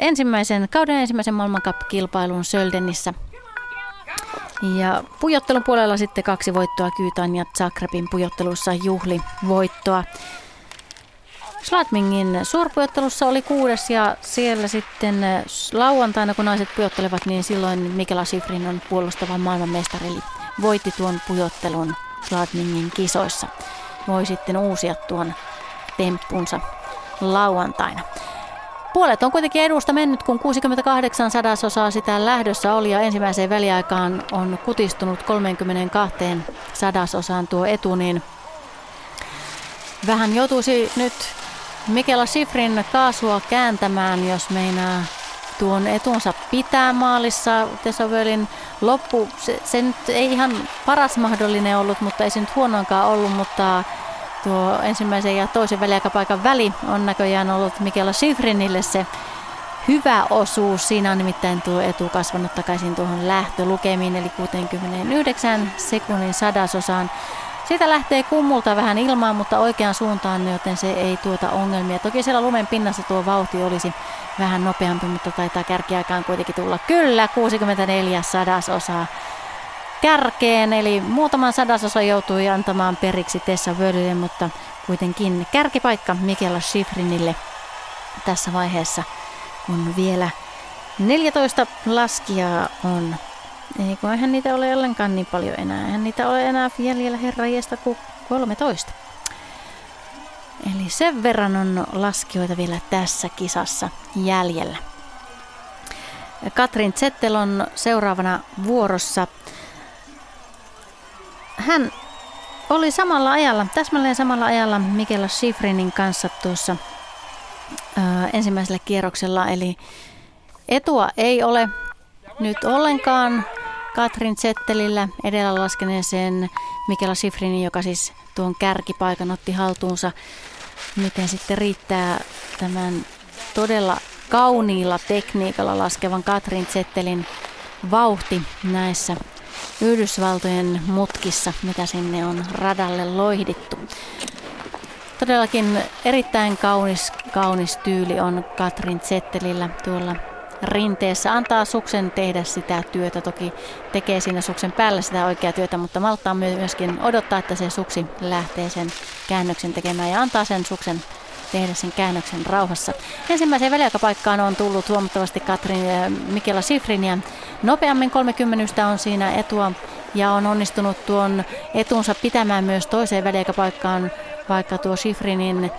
B: ensimmäisen, kauden ensimmäisen maailmankap-kilpailun Söldenissä. Ja pujottelun puolella sitten kaksi voittoa Kyytan ja Zagrebin pujottelussa juhli voittoa. Slatmingin suurpujottelussa oli kuudes ja siellä sitten lauantaina, kun naiset pujottelevat, niin silloin Mikela Sifrin on puolustava maailmanmestari, eli voitti tuon pujottelun Slatmingin kisoissa. Voi sitten uusia tuon temppunsa lauantaina. Puolet on kuitenkin edusta mennyt, kun 68 sadasosaa sitä lähdössä oli ja ensimmäiseen väliaikaan on kutistunut 32 sadasosaan tuo etu, niin vähän joutuisi nyt Mikela Sifrin kaasua kääntämään, jos meinaa tuon etunsa pitää maalissa. Tesovölin loppu, se, se nyt ei ihan paras mahdollinen ollut, mutta ei se nyt huonoinkaan ollut, mutta tuo ensimmäisen ja toisen väliaikapaikan väli on näköjään ollut Mikela Schifrinille se hyvä osuus. Siinä on nimittäin tuo etu kasvanut takaisin tuohon lähtölukemiin, eli 69 sekunnin sadasosaan. Siitä lähtee kummulta vähän ilmaa, mutta oikeaan suuntaan, joten se ei tuota ongelmia. Toki siellä lumen pinnassa tuo vauhti olisi vähän nopeampi, mutta taitaa kärkiaikaan kuitenkin tulla. Kyllä, 64 sadasosaa kärkeen, eli muutaman sadasosa joutui antamaan periksi Tessa Wörlille, mutta kuitenkin kärkipaikka Mikela Schifrinille tässä vaiheessa, kun vielä 14 laskijaa on Eikö eihän niitä ole ollenkaan niin paljon enää. Eihän niitä ole enää jäljellä herrajesta kuin 13. Eli sen verran on laskijoita vielä tässä kisassa jäljellä. Katrin Zettel on seuraavana vuorossa. Hän oli samalla ajalla, täsmälleen samalla ajalla Mikela Schifrinin kanssa tuossa ää, ensimmäisellä kierroksella. Eli etua ei ole nyt ollenkaan Katrin Zettelillä edellä laskeneeseen Mikela Sifrinin, joka siis tuon kärkipaikan otti haltuunsa. Miten sitten riittää tämän todella kauniilla tekniikalla laskevan Katrin Zettelin vauhti näissä Yhdysvaltojen mutkissa, mitä sinne on radalle loihdittu. Todellakin erittäin kaunis, kaunis tyyli on Katrin Zettelillä tuolla rinteessä. Antaa suksen tehdä sitä työtä. Toki tekee siinä suksen päällä sitä oikeaa työtä, mutta malttaa myöskin odottaa, että se suksi lähtee sen käännöksen tekemään ja antaa sen suksen tehdä sen käännöksen rauhassa. Ensimmäiseen väliaikapaikkaan on tullut huomattavasti Katrin ja Mikela Sifrin ja nopeammin 30 on siinä etua ja on onnistunut tuon etunsa pitämään myös toiseen väliaikapaikkaan, vaikka tuo Sifrinin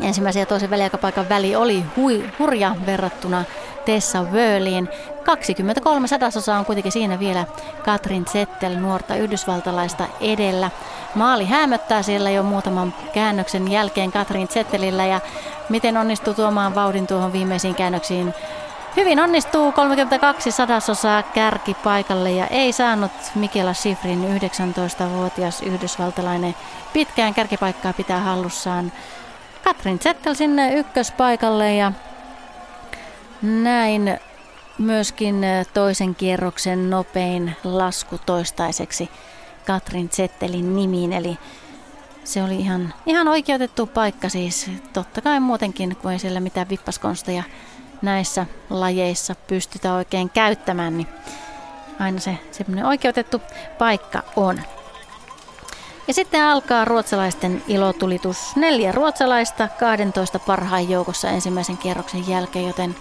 B: ensimmäisen ja toisen väliaikapaikan väli oli hui, hurja verrattuna Tessa Wörliin. 23 sadasosa on kuitenkin siinä vielä Katrin Zettel, nuorta yhdysvaltalaista edellä. Maali hämöttää siellä jo muutaman käännöksen jälkeen Katrin Zettelillä ja miten onnistuu tuomaan vauhdin tuohon viimeisiin käännöksiin. Hyvin onnistuu 32 sadasosaa kärkipaikalle ja ei saanut Mikela Schifrin 19-vuotias yhdysvaltalainen pitkään kärkipaikkaa pitää hallussaan. Katrin Zettel sinne ykköspaikalle ja näin myöskin toisen kierroksen nopein lasku toistaiseksi Katrin Zettelin nimiin, eli se oli ihan, ihan oikeutettu paikka siis. Totta kai muutenkin, kun ei siellä mitään vippaskonsteja näissä lajeissa pystytä oikein käyttämään, niin aina se semmoinen oikeutettu paikka on. Ja sitten alkaa ruotsalaisten ilotulitus. Neljä ruotsalaista 12 parhaan joukossa ensimmäisen kierroksen jälkeen, joten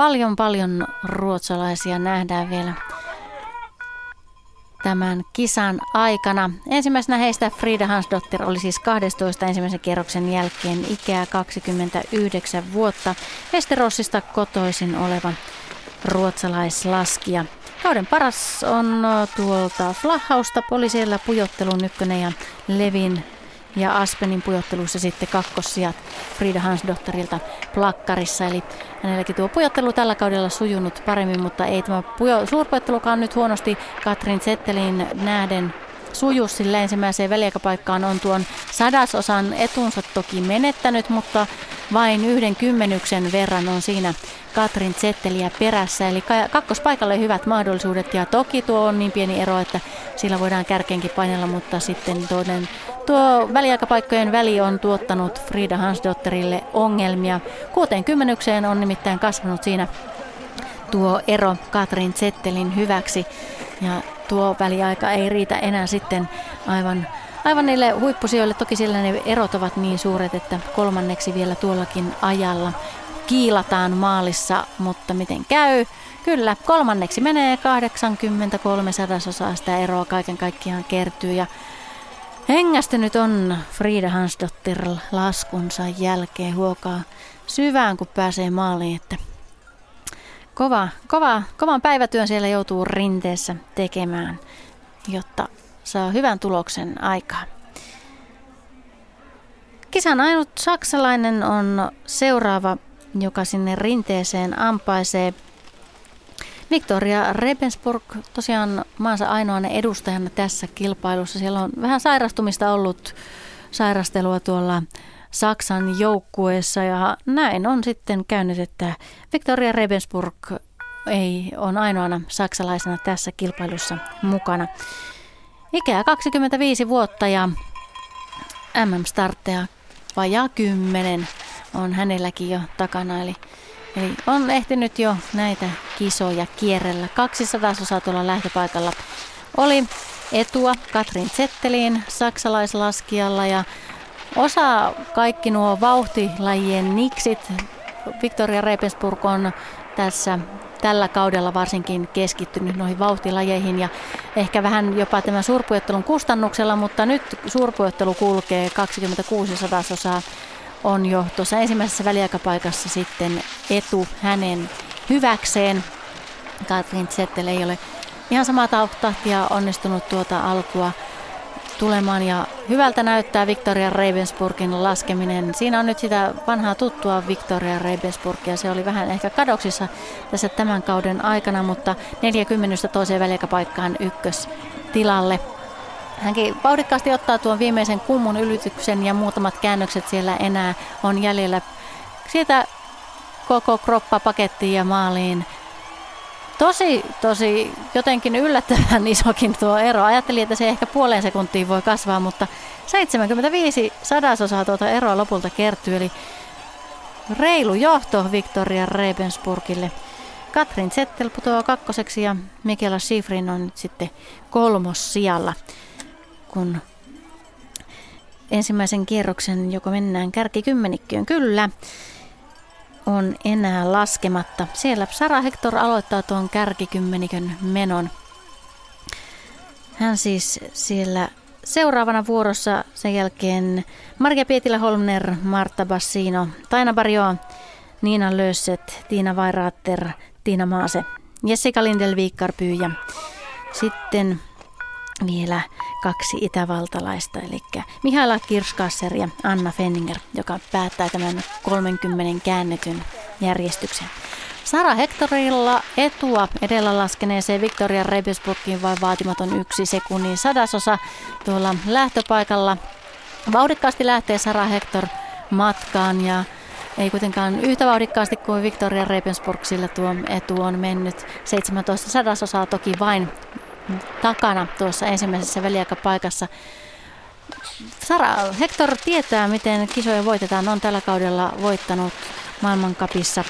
B: Paljon paljon ruotsalaisia nähdään vielä tämän kisan aikana. Ensimmäisenä heistä Frida Hansdottir oli siis 12 ensimmäisen kierroksen jälkeen ikää 29 vuotta. Esterossista kotoisin oleva ruotsalaislaskija. Kauden paras on tuolta Flahausta, poliisilla pujottelun ykkönen ja Levin ja Aspenin pujottelussa sitten kakkossijat Frida Hansdotterilta plakkarissa. Eli hänelläkin tuo pujottelu tällä kaudella sujunut paremmin, mutta ei tämä pujo- suurpujottelukaan nyt huonosti Katrin Zettelin nähden suju, sillä ensimmäiseen väliaikapaikkaan on tuon sadasosan etunsa toki menettänyt, mutta vain yhden kymmenyksen verran on siinä Katrin Zetteliä perässä. Eli kakkospaikalle hyvät mahdollisuudet ja toki tuo on niin pieni ero, että sillä voidaan kärkeenkin painella, mutta sitten toinen, tuo väliaikapaikkojen väli on tuottanut Frida Hansdotterille ongelmia. Kuuteen kymmenykseen on nimittäin kasvanut siinä tuo ero Katrin Zettelin hyväksi ja tuo väliaika ei riitä enää sitten aivan aivan niille huippusijoille. Toki siellä ne erot ovat niin suuret, että kolmanneksi vielä tuollakin ajalla kiilataan maalissa, mutta miten käy? Kyllä, kolmanneksi menee 83 sadasosaa sitä eroa kaiken kaikkiaan kertyy ja hengästynyt on Frida Hansdottir laskunsa jälkeen huokaa syvään, kun pääsee maaliin, että kova, kova, kovan päivätyön siellä joutuu rinteessä tekemään, jotta saa hyvän tuloksen aikaan. Kisan ainut saksalainen on seuraava joka sinne rinteeseen ampaisee. Victoria Rebensburg tosiaan maansa ainoana edustajana tässä kilpailussa. Siellä on vähän sairastumista ollut sairastelua tuolla Saksan joukkueessa ja näin on sitten käynyt, että Victoria Rebensburg ei on ainoana saksalaisena tässä kilpailussa mukana. Ikää 25 vuotta ja MM-startteja vajaa 10 on hänelläkin jo takana. Eli, eli on ehtinyt jo näitä kisoja kierrellä. 200 osaa tuolla lähtöpaikalla oli etua Katrin Zetteliin saksalaislaskijalla ja osa kaikki nuo vauhtilajien niksit. Victoria Rebensburg on tässä tällä kaudella varsinkin keskittynyt noihin vauhtilajeihin ja ehkä vähän jopa tämän suurpuettelun kustannuksella, mutta nyt suurpuettelu kulkee 26 sadasosaa on jo tuossa ensimmäisessä väliaikapaikassa sitten etu hänen hyväkseen. Katrin Zettel ei ole ihan samaa tahtia onnistunut tuota alkua tulemaan ja hyvältä näyttää Victoria Ravensburgin laskeminen. Siinä on nyt sitä vanhaa tuttua Victoria Ravensburgia. Se oli vähän ehkä kadoksissa tässä tämän kauden aikana, mutta 40 toiseen väliaikapaikkaan ykköstilalle. Hänkin vauhdikkaasti ottaa tuon viimeisen kummun ylityksen ja muutamat käännökset siellä enää on jäljellä. Siitä koko kroppa pakettiin ja maaliin tosi, tosi jotenkin yllättävän isokin tuo ero. Ajattelin, että se ehkä puoleen sekuntiin voi kasvaa, mutta 75 sadasosaa tuota eroa lopulta kertyy, eli reilu johto Victoria Rebensburgille. Katrin Zettel putoaa kakkoseksi ja Mikela Schifrin on nyt sitten kolmos sijalla, kun ensimmäisen kierroksen joko mennään kärkikymmenikköön. Kyllä, on enää laskematta. Siellä Sara Hector aloittaa tuon kärkikymmenikön menon. Hän siis siellä seuraavana vuorossa sen jälkeen Marja Pietilä-Holmner, Marta Bassino, Taina Barjo, Niina Lösset, Tiina Vairaatter, Tiina Maase, Jessica Lindelviikkarpyy ja sitten vielä kaksi itävaltalaista, eli Mihaila Kirskasser ja Anna Fenninger, joka päättää tämän 30 käännetyn järjestyksen. Sara Hectorilla etua edellä laskeneeseen Victoria Rebesburgin vain vaatimaton yksi sekunnin sadasosa tuolla lähtöpaikalla. Vauhdikkaasti lähtee Sara Hector matkaan ja ei kuitenkaan yhtä vauhdikkaasti kuin Victoria Rebensburg, sillä tuo etu on mennyt 17 sadasosaa toki vain takana tuossa ensimmäisessä väliaikapaikassa. Sara Hector tietää, miten kisoja voitetaan. On tällä kaudella voittanut maailmankapissa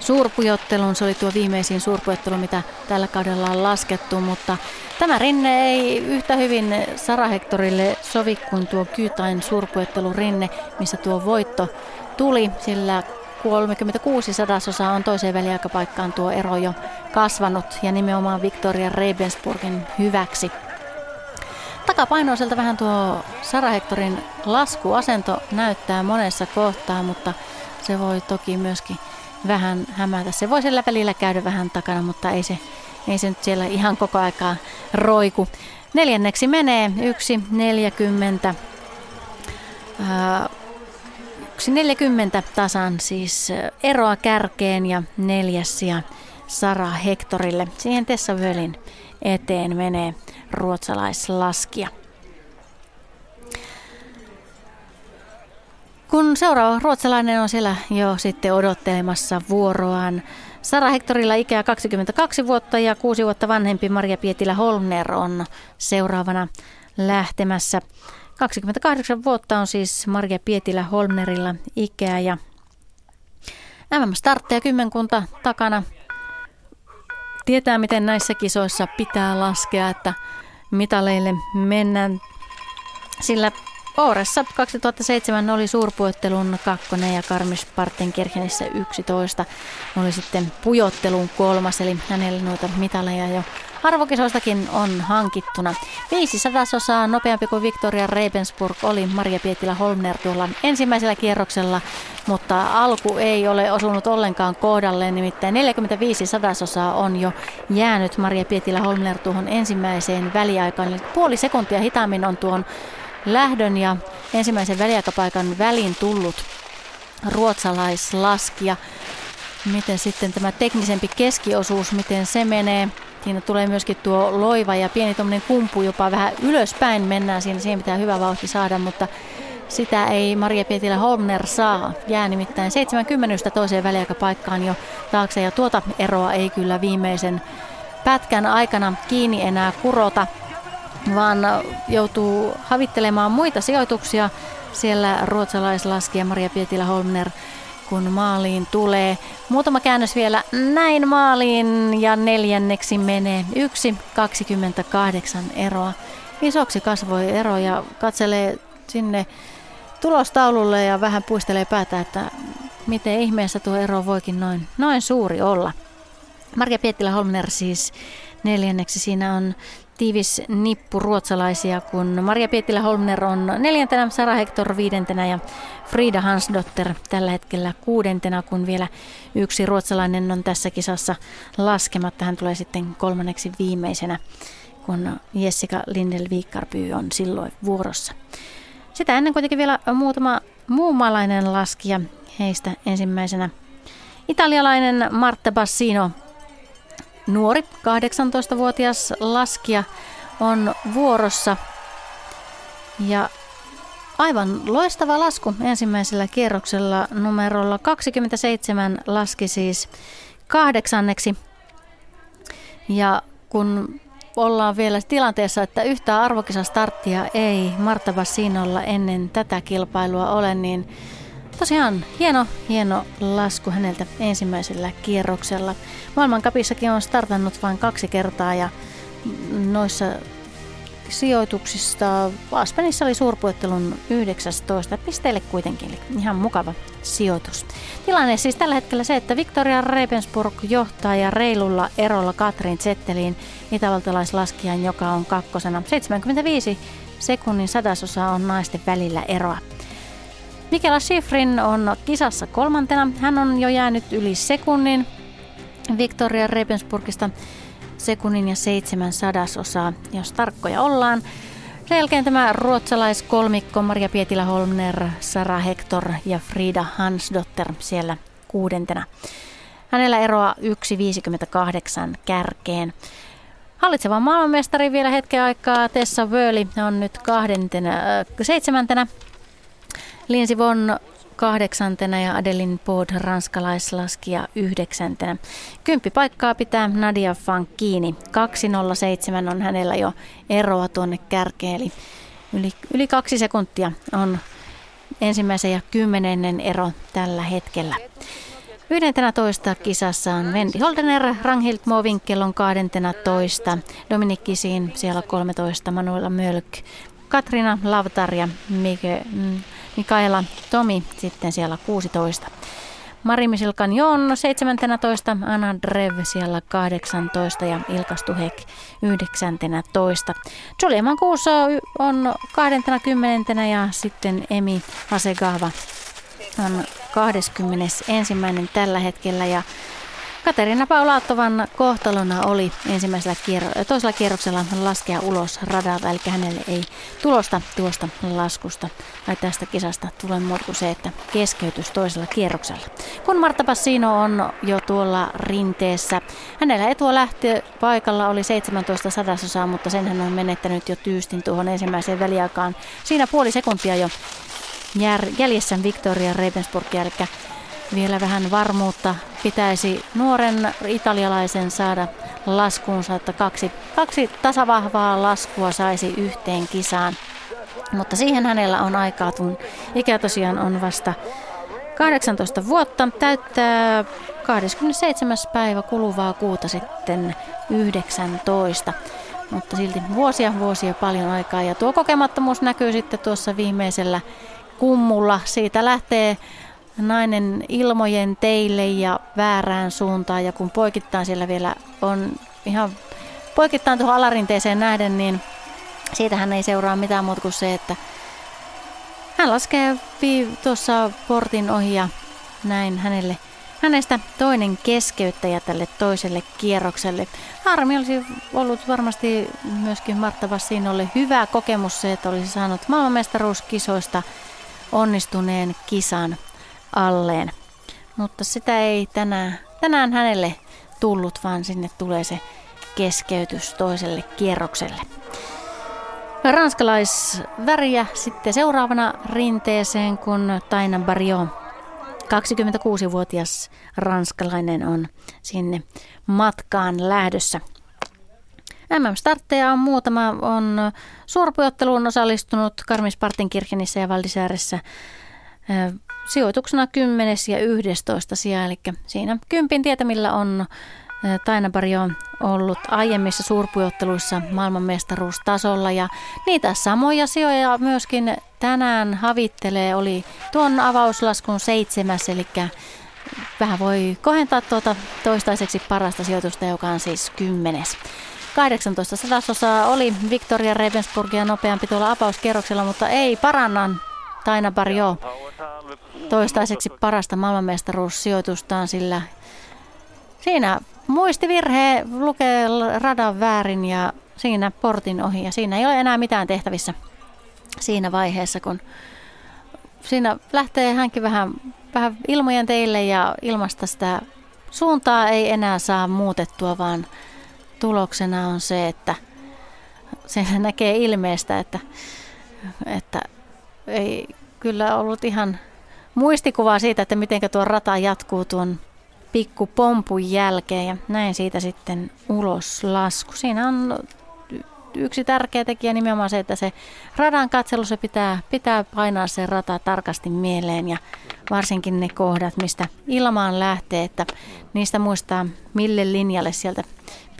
B: suurpujottelun. Se oli tuo viimeisin suurpujottelu, mitä tällä kaudella on laskettu, mutta tämä rinne ei yhtä hyvin Sara Hectorille sovi kuin tuo Kyytain suurpujottelun rinne, missä tuo voitto tuli, sillä 36 sadasosaa on toiseen väliaikapaikkaan tuo ero jo kasvanut ja nimenomaan Victoria Rebensburgin hyväksi. Takapainoiselta vähän tuo Sara Hectorin laskuasento näyttää monessa kohtaa, mutta se voi toki myöskin vähän hämätä. Se voi sillä välillä käydä vähän takana, mutta ei se, ei se nyt siellä ihan koko aikaa roiku. Neljänneksi menee 1.40. 1.40 tasan siis eroa kärkeen ja neljäs ja Sara Hektorille. Siihen Tessa Völin eteen menee ruotsalaislaskija. Kun seuraava ruotsalainen on siellä jo sitten odottelemassa vuoroaan, Sara Hektorilla ikää 22 vuotta ja 6 vuotta vanhempi Maria Pietilä Holmner on seuraavana lähtemässä. 28 vuotta on siis Marja Pietilä Holmnerilla ikää ja MM-startteja kymmenkunta takana. Tietää, miten näissä kisoissa pitää laskea, että mitaleille mennään. Sillä Ooressa 2007 oli suurpuottelun kakkonen ja Karmis Partenkirchenissä 11 oli sitten pujottelun kolmas, eli hänelle noita mitaleja jo Arvokisoistakin on hankittuna. Viisi sadasosaa nopeampi kuin Victoria Rebensburg oli Maria Pietilä Holmner tuolla ensimmäisellä kierroksella, mutta alku ei ole osunut ollenkaan kohdalle, nimittäin 45 sadasosaa on jo jäänyt Maria Pietilä Holmner tuohon ensimmäiseen väliaikaan. puoli sekuntia hitaammin on tuon lähdön ja ensimmäisen väliaikapaikan väliin tullut ruotsalaislaskija. Miten sitten tämä teknisempi keskiosuus, miten se menee. Siinä tulee myöskin tuo loiva ja pieni tuommoinen kumpu jopa vähän ylöspäin mennään siinä. Siihen pitää hyvä vauhti saada, mutta sitä ei Maria Pietilä Holmner saa. Jää nimittäin 70 toiseen väliaikapaikkaan jo taakse ja tuota eroa ei kyllä viimeisen pätkän aikana kiinni enää kurota, vaan joutuu havittelemaan muita sijoituksia. Siellä ruotsalaislaskija Maria Pietilä Holmner kun maaliin tulee. Muutama käännös vielä näin maaliin ja neljänneksi menee 1.28 eroa. Isoksi kasvoi ero ja katselee sinne tulostaululle ja vähän puistelee päätä, että miten ihmeessä tuo ero voikin noin, noin suuri olla. Marja Piettilä Holmner siis neljänneksi. Siinä on tiivis nippu ruotsalaisia, kun Maria Piettilä Holmner on neljäntenä, Sara Hector viidentenä ja Frida Hansdotter tällä hetkellä kuudentena, kun vielä yksi ruotsalainen on tässä kisassa laskematta. Hän tulee sitten kolmanneksi viimeisenä, kun Jessica Lindel Viikkarpy on silloin vuorossa. Sitä ennen kuitenkin vielä muutama muu maalainen laskija. Heistä ensimmäisenä italialainen Marta Bassino, nuori 18-vuotias laskija, on vuorossa. Ja aivan loistava lasku ensimmäisellä kierroksella numerolla 27 laski siis kahdeksanneksi. Ja kun ollaan vielä tilanteessa, että yhtä arvokisastarttia ei Marta Bassinolla ennen tätä kilpailua ole, niin tosiaan hieno, hieno lasku häneltä ensimmäisellä kierroksella. Maailmankapissakin on startannut vain kaksi kertaa ja noissa sijoituksista Aspenissa oli suurpuettelun 19 pisteelle kuitenkin, ihan mukava sijoitus. Tilanne siis tällä hetkellä se, että Victoria Rebensburg johtaa ja reilulla erolla Katrin Zetteliin itävaltalaislaskijan, joka on kakkosena. 75 sekunnin sadasosa on naisten välillä eroa. Mikela Schifrin on kisassa kolmantena. Hän on jo jäänyt yli sekunnin Victoria Rebensburgista sekunnin ja seitsemän sadasosaa, jos tarkkoja ollaan. Sen jälkeen tämä ruotsalaiskolmikko Maria Pietilä Holmner, Sara Hector ja Frida Hansdotter siellä kuudentena. Hänellä eroa 1.58 kärkeen. Hallitseva maailmanmestari vielä hetken aikaa Tessa Wörli on nyt kahdentena, äh, seitsemäntenä. Linsi Von kahdeksantena ja Adelin Pod ranskalaislaskija yhdeksäntenä. paikkaa pitää Nadia Funk kiinni. 207 on hänellä jo eroa tuonne kärkeen, eli yli, yli kaksi sekuntia on ensimmäisen ja kymmenennen ero tällä hetkellä. 11 kisassa on Wendy Holdener, Ranghild Movinkel on 12, Dominik Kisin siellä 13, Manuela Mölk, Katrina Lavtar ja Mike, mm, Mikaela Tomi sitten siellä 16. Mari Misilkan Joon 17, Anna Drev siellä 18 ja Ilka Stuhek 19. Julia Mankuuso on 20 ja sitten Emi Asegava on 21. tällä hetkellä ja Katerina Paulaattovan kohtalona oli ensimmäisellä kierro- toisella kierroksella laskea ulos radalta, eli hänelle ei tulosta tuosta laskusta tai tästä kisasta tule muuta kuin se, että keskeytys toisella kierroksella. Kun Marta Passino on jo tuolla rinteessä, hänellä etua lähtö paikalla oli 17 sadasosaa, mutta sen hän on menettänyt jo tyystin tuohon ensimmäiseen väliaikaan. Siinä puoli sekuntia jo jäljessä Victoria Rebensburgia, eli vielä vähän varmuutta pitäisi nuoren italialaisen saada laskuunsa, että kaksi, kaksi tasavahvaa laskua saisi yhteen kisaan. Mutta siihen hänellä on aikaa, kun ikä tosiaan on vasta 18 vuotta, täyttää 27. päivä kuluvaa kuuta sitten 19. Mutta silti vuosia vuosia paljon aikaa ja tuo kokemattomuus näkyy sitten tuossa viimeisellä kummulla. Siitä lähtee nainen ilmojen teille ja väärään suuntaan ja kun poikittaan siellä vielä on ihan poikittaan tuohon alarinteeseen nähden, niin siitähän ei seuraa mitään muuta kuin se, että hän laskee tuossa portin ohi ja näin hänelle hänestä toinen keskeyttäjä tälle toiselle kierrokselle. Harmi olisi ollut varmasti myöskin Martta Vassinolle hyvä kokemus se, että olisi saanut maailmanmestaruuskisoista onnistuneen kisan alleen. Mutta sitä ei tänään, tänään hänelle tullut, vaan sinne tulee se keskeytys toiselle kierrokselle. Ranskalaisväriä sitten seuraavana rinteeseen, kun Taina Barrio, 26-vuotias ranskalainen, on sinne matkaan lähdössä. MM-startteja on muutama, on suorapujotteluun osallistunut Karmis Partenkirchenissä ja Valdisääressä sijoituksena 10. ja 11. sija, eli siinä kympin tietämillä on Taina Barrio on ollut aiemmissa suurpujotteluissa maailmanmestaruustasolla ja niitä samoja sijoja myöskin tänään havittelee. Oli tuon avauslaskun seitsemäs, eli vähän voi kohentaa tuota toistaiseksi parasta sijoitusta, joka on siis kymmenes. 18 sadasosaa oli Victoria Ravensburgia nopeampi tuolla avauskerroksella, mutta ei paranna Taina Barjo toistaiseksi parasta maailmanmestaruussijoitustaan, sillä siinä muistivirhe lukee radan väärin ja siinä portin ohi ja siinä ei ole enää mitään tehtävissä siinä vaiheessa, kun siinä lähtee hänkin vähän, vähän ilmojen teille ja ilmasta sitä suuntaa ei enää saa muutettua, vaan tuloksena on se, että se näkee ilmeestä, että, että ei kyllä ollut ihan muistikuvaa siitä, että miten tuo rata jatkuu tuon pikku pompun jälkeen ja näin siitä sitten ulos lasku. Siinä on yksi tärkeä tekijä nimenomaan se, että se radan katselu se pitää, pitää painaa se rata tarkasti mieleen ja varsinkin ne kohdat, mistä ilmaan lähtee, että niistä muistaa mille linjalle sieltä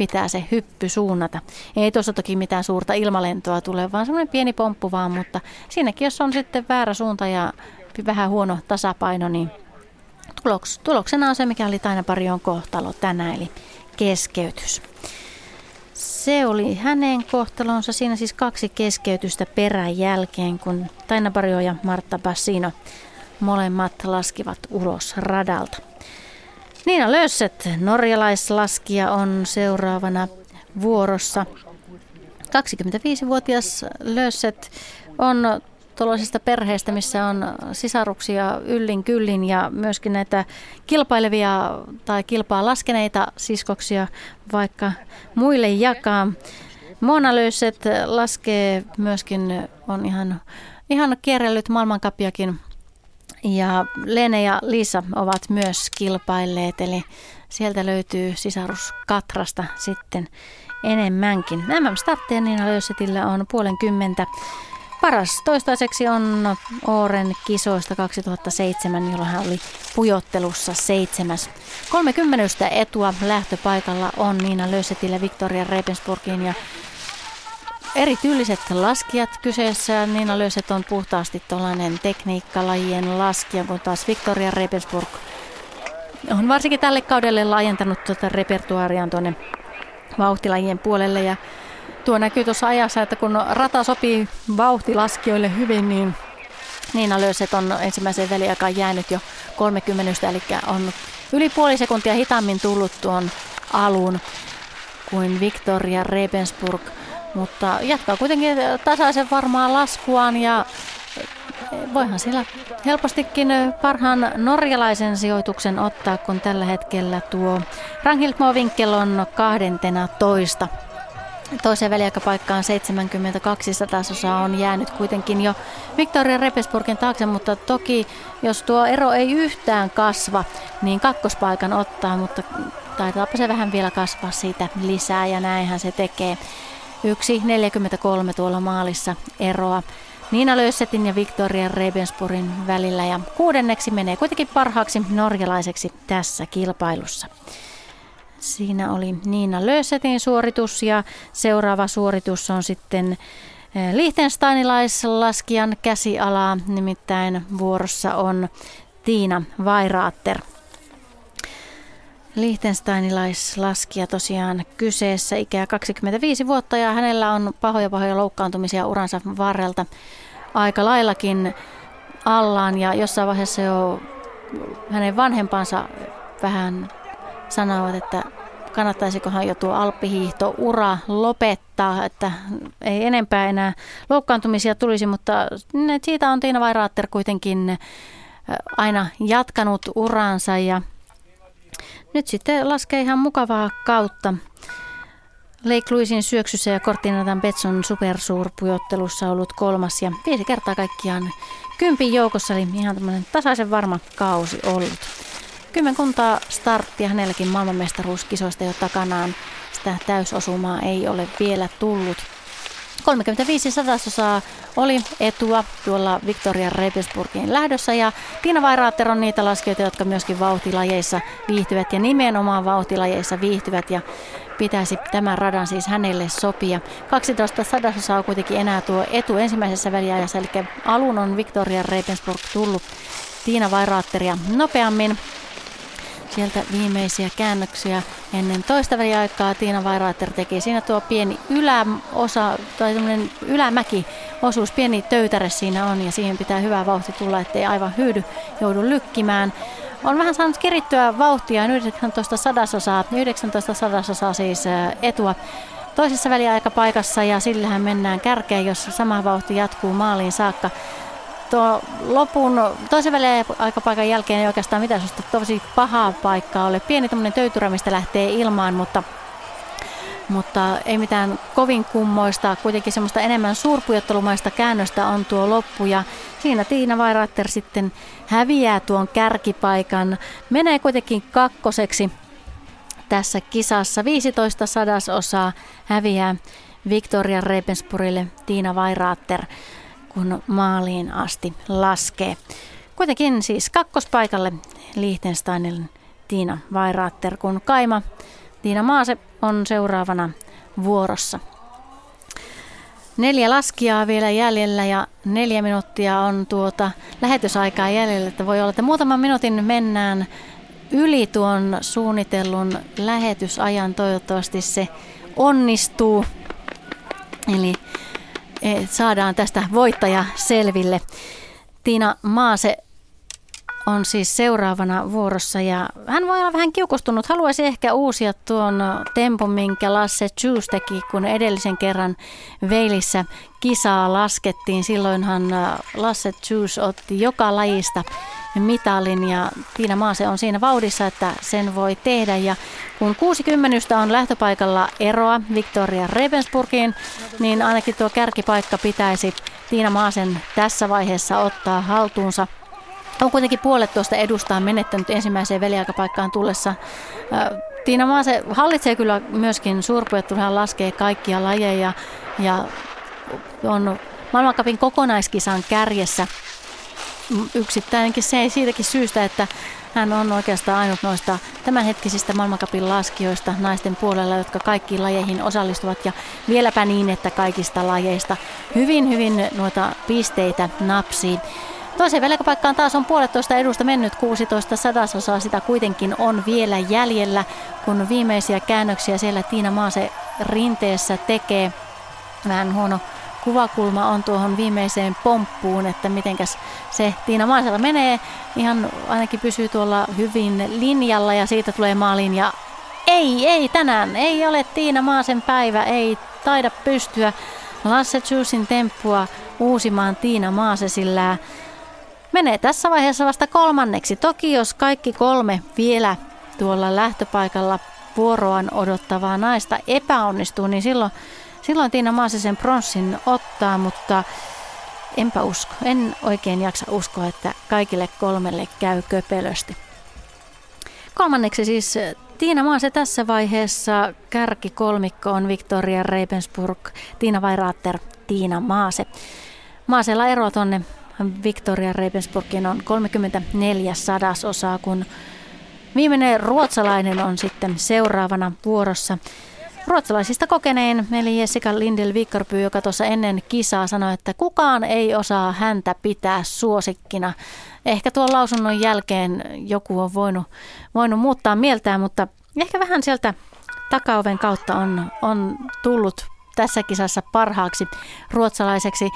B: pitää se hyppy suunnata. Ei tuossa toki mitään suurta ilmalentoa tule, vaan semmoinen pieni pomppu vaan, mutta siinäkin jos on sitten väärä suunta ja vähän huono tasapaino, niin tuloks, tuloksena on se, mikä oli Taina Parion kohtalo tänään, eli keskeytys. Se oli hänen kohtalonsa. Siinä siis kaksi keskeytystä perän jälkeen, kun Taina Pario ja Martta Bassino molemmat laskivat ulos radalta. Niina Lösset, norjalaislaskija, on seuraavana vuorossa. 25-vuotias Lösset on tuollaisesta perheestä, missä on sisaruksia yllin kyllin ja myöskin näitä kilpailevia tai kilpaa laskeneita siskoksia vaikka muille jakaa. Mona Löyset laskee myöskin, on ihan, ihan kierrellyt maailmankapiakin ja Lene ja Liisa ovat myös kilpailleet, eli sieltä löytyy sisarus Katrasta sitten enemmänkin. Nämä startteja Niina Löysetillä on puolen kymmentä. Paras toistaiseksi on Ooren kisoista 2007, jolloin hän oli pujottelussa seitsemäs. 30 etua lähtöpaikalla on Niina Löysetillä Victoria Rebensburgin ja erityyliset laskijat kyseessä. Niina Löyset on puhtaasti tuollainen tekniikkalajien laskija, kun taas Victoria Rebensburg on varsinkin tälle kaudelle laajentanut tuota repertuariaan tuonne vauhtilajien puolelle ja tuo näkyy tuossa ajassa, että kun rata sopii vauhtilaskijoille hyvin, niin Niina Löyset on ensimmäiseen väliaikaan jäänyt jo 30, eli on yli puoli sekuntia hitaammin tullut tuon alun kuin Victoria Rebensburg, mutta jatkaa kuitenkin tasaisen varmaa laskuaan ja voihan sillä helpostikin parhaan norjalaisen sijoituksen ottaa, kun tällä hetkellä tuo Ranghild Movinkel on 12 Toiseen väliaikapaikkaan 72 satasosaa on jäänyt kuitenkin jo Victoria Repesburgin taakse, mutta toki jos tuo ero ei yhtään kasva, niin kakkospaikan ottaa, mutta taitaapa se vähän vielä kasvaa siitä lisää ja näinhän se tekee. Yksi 43 tuolla maalissa eroa Niina Lössetin ja Victoria Rebenspurin välillä ja kuudenneksi menee kuitenkin parhaaksi norjalaiseksi tässä kilpailussa. Siinä oli Niina Lösetin suoritus ja seuraava suoritus on sitten eh, Liechtensteinilaislaskijan käsialaa, nimittäin vuorossa on Tiina Vairaatter. Liechtensteinilaislaskija tosiaan kyseessä, ikää 25 vuotta ja hänellä on pahoja pahoja loukkaantumisia uransa varrelta aika laillakin allaan ja jossain vaiheessa jo hänen vanhempansa vähän sanovat, että kannattaisikohan jo tuo alppihiihto-ura lopettaa, että ei enempää enää loukkaantumisia tulisi, mutta siitä on Tiina Vairaatter kuitenkin aina jatkanut uransa ja nyt sitten laskee ihan mukavaa kautta. Lake Louisin syöksyssä ja Cortinatan Betson supersuurpujottelussa ollut kolmas ja viisi kertaa kaikkiaan kympin joukossa, eli ihan tämmöinen tasaisen varma kausi ollut. Kymmenkunta starttia hänelläkin maailmanmestaruuskisoista jo takanaan. Sitä täysosumaa ei ole vielä tullut. 35 sadasosaa oli etua tuolla Victoria Rebensburgin lähdössä ja Tiina Vairaatter on niitä laskijoita, jotka myöskin vauhtilajeissa viihtyvät ja nimenomaan vauhtilajeissa viihtyvät ja pitäisi tämän radan siis hänelle sopia. 12 sadasosaa on kuitenkin enää tuo etu ensimmäisessä väliajassa, eli alun on Victoria Rebensburg tullut Tiina Vairaatteria nopeammin sieltä viimeisiä käännöksiä ennen toista väliaikaa. Tiina Vairaater teki siinä tuo pieni yläosa tai ylämäki osuus, pieni töytäre siinä on ja siihen pitää hyvä vauhti tulla, ettei aivan hyydy joudu lykkimään. On vähän saanut kerittyä vauhtia 19 sadasosaa, 19 sadasosaa siis etua toisessa väliaikapaikassa ja sillähän mennään kärkeen, jos sama vauhti jatkuu maaliin saakka tuo lopun toisen välin aikapaikan jälkeen ei oikeastaan mitään sellaista tosi pahaa paikkaa ole. Pieni tämmöinen töytyrä, mistä lähtee ilmaan, mutta mutta ei mitään kovin kummoista, kuitenkin semmoista enemmän suurpujottelumaista käännöstä on tuo loppu ja siinä Tiina Vairatter sitten häviää tuon kärkipaikan, menee kuitenkin kakkoseksi tässä kisassa, 15 sadasosaa häviää Victoria Rebensburille Tiina Vairatter kun maaliin asti laskee. Kuitenkin siis kakkospaikalle Liechtensteinin Tiina Vairaatter, kun Kaima Tiina Maase on seuraavana vuorossa. Neljä laskijaa vielä jäljellä ja neljä minuuttia on tuota lähetysaikaa jäljellä, että voi olla, että muutaman minuutin mennään yli tuon suunnitellun lähetysajan. Toivottavasti se onnistuu. Eli saadaan tästä voittaja selville. Tiina Maase on siis seuraavana vuorossa ja hän voi olla vähän kiukustunut. Haluaisi ehkä uusia tuon tempun, minkä Lasse Juice teki, kun edellisen kerran Veilissä kisaa laskettiin. Silloinhan äh, Lasse Juice otti joka lajista mitalin ja Tiina Maase on siinä vauhdissa, että sen voi tehdä. Ja kun 60 on lähtöpaikalla eroa Victoria Rebensburgiin, niin ainakin tuo kärkipaikka pitäisi Tiina Maasen tässä vaiheessa ottaa haltuunsa. On kuitenkin puolet tuosta edustaan menettänyt ensimmäiseen väliaikapaikkaan tullessa. Tiina Maase hallitsee kyllä myöskin suurpujattelun, hän laskee kaikkia lajeja ja on maailmankapin kokonaiskisan kärjessä yksittäinenkin se siitäkin syystä, että hän on oikeastaan ainut noista tämänhetkisistä maailmankapin laskijoista naisten puolella, jotka kaikkiin lajeihin osallistuvat ja vieläpä niin, että kaikista lajeista hyvin hyvin noita pisteitä napsii. Toiseen velkapaikkaan taas on puolettoista edusta mennyt 16 sadasosaa, sitä kuitenkin on vielä jäljellä, kun viimeisiä käännöksiä siellä Tiina Maase rinteessä tekee. Vähän huono kuvakulma on tuohon viimeiseen pomppuun, että mitenkäs se Tiina Maasella menee. Ihan ainakin pysyy tuolla hyvin linjalla ja siitä tulee maaliin ja ei, ei tänään, ei ole Tiina Maasen päivä, ei taida pystyä Lasse Juicin temppua uusimaan Tiina Maase, sillä menee tässä vaiheessa vasta kolmanneksi. Toki jos kaikki kolme vielä tuolla lähtöpaikalla vuoroaan odottavaa naista epäonnistuu, niin silloin Silloin Tiina Maasi sen pronssin ottaa, mutta enpä usko. En oikein jaksa uskoa, että kaikille kolmelle käy köpelösti. Kolmanneksi siis Tiina Maase tässä vaiheessa kärki kolmikko on Victoria Rebensburg, Tiina Vairaatter, Tiina Maase. Maasella ero tuonne Victoria Rebensburgin on 34 sadasosaa, kun viimeinen ruotsalainen on sitten seuraavana vuorossa. Ruotsalaisista kokeneen, eli Jessica Lindel Vikkarpy, joka tuossa ennen kisaa sanoi, että kukaan ei osaa häntä pitää suosikkina. Ehkä tuon lausunnon jälkeen joku on voinut, voinut muuttaa mieltään, mutta ehkä vähän sieltä takaoven kautta on, on tullut tässä kisassa parhaaksi ruotsalaiseksi.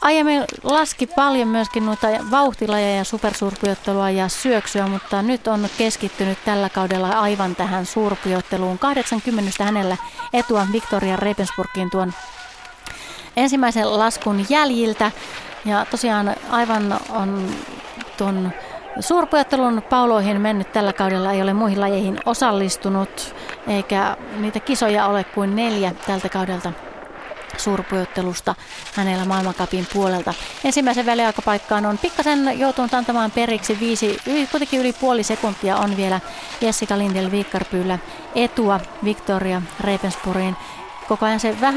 B: Aiemmin laski paljon myöskin noita vauhtilajeja ja supersuurpujottelua ja syöksyä, mutta nyt on keskittynyt tällä kaudella aivan tähän suurpujotteluun. 80 hänellä etua Victoria Rebensburgin tuon ensimmäisen laskun jäljiltä. Ja tosiaan aivan on tuon suurpujattelun pauloihin mennyt tällä kaudella, ei ole muihin lajeihin osallistunut, eikä niitä kisoja ole kuin neljä tältä kaudelta suurpujottelusta hänellä maailmankapin puolelta. Ensimmäisen väliaikapaikkaan on pikkasen joutunut antamaan periksi viisi, kuitenkin yli puoli sekuntia on vielä Jessica Lindel Viikkarpyyllä etua Victoria Reipenspurin. Koko ajan se vähän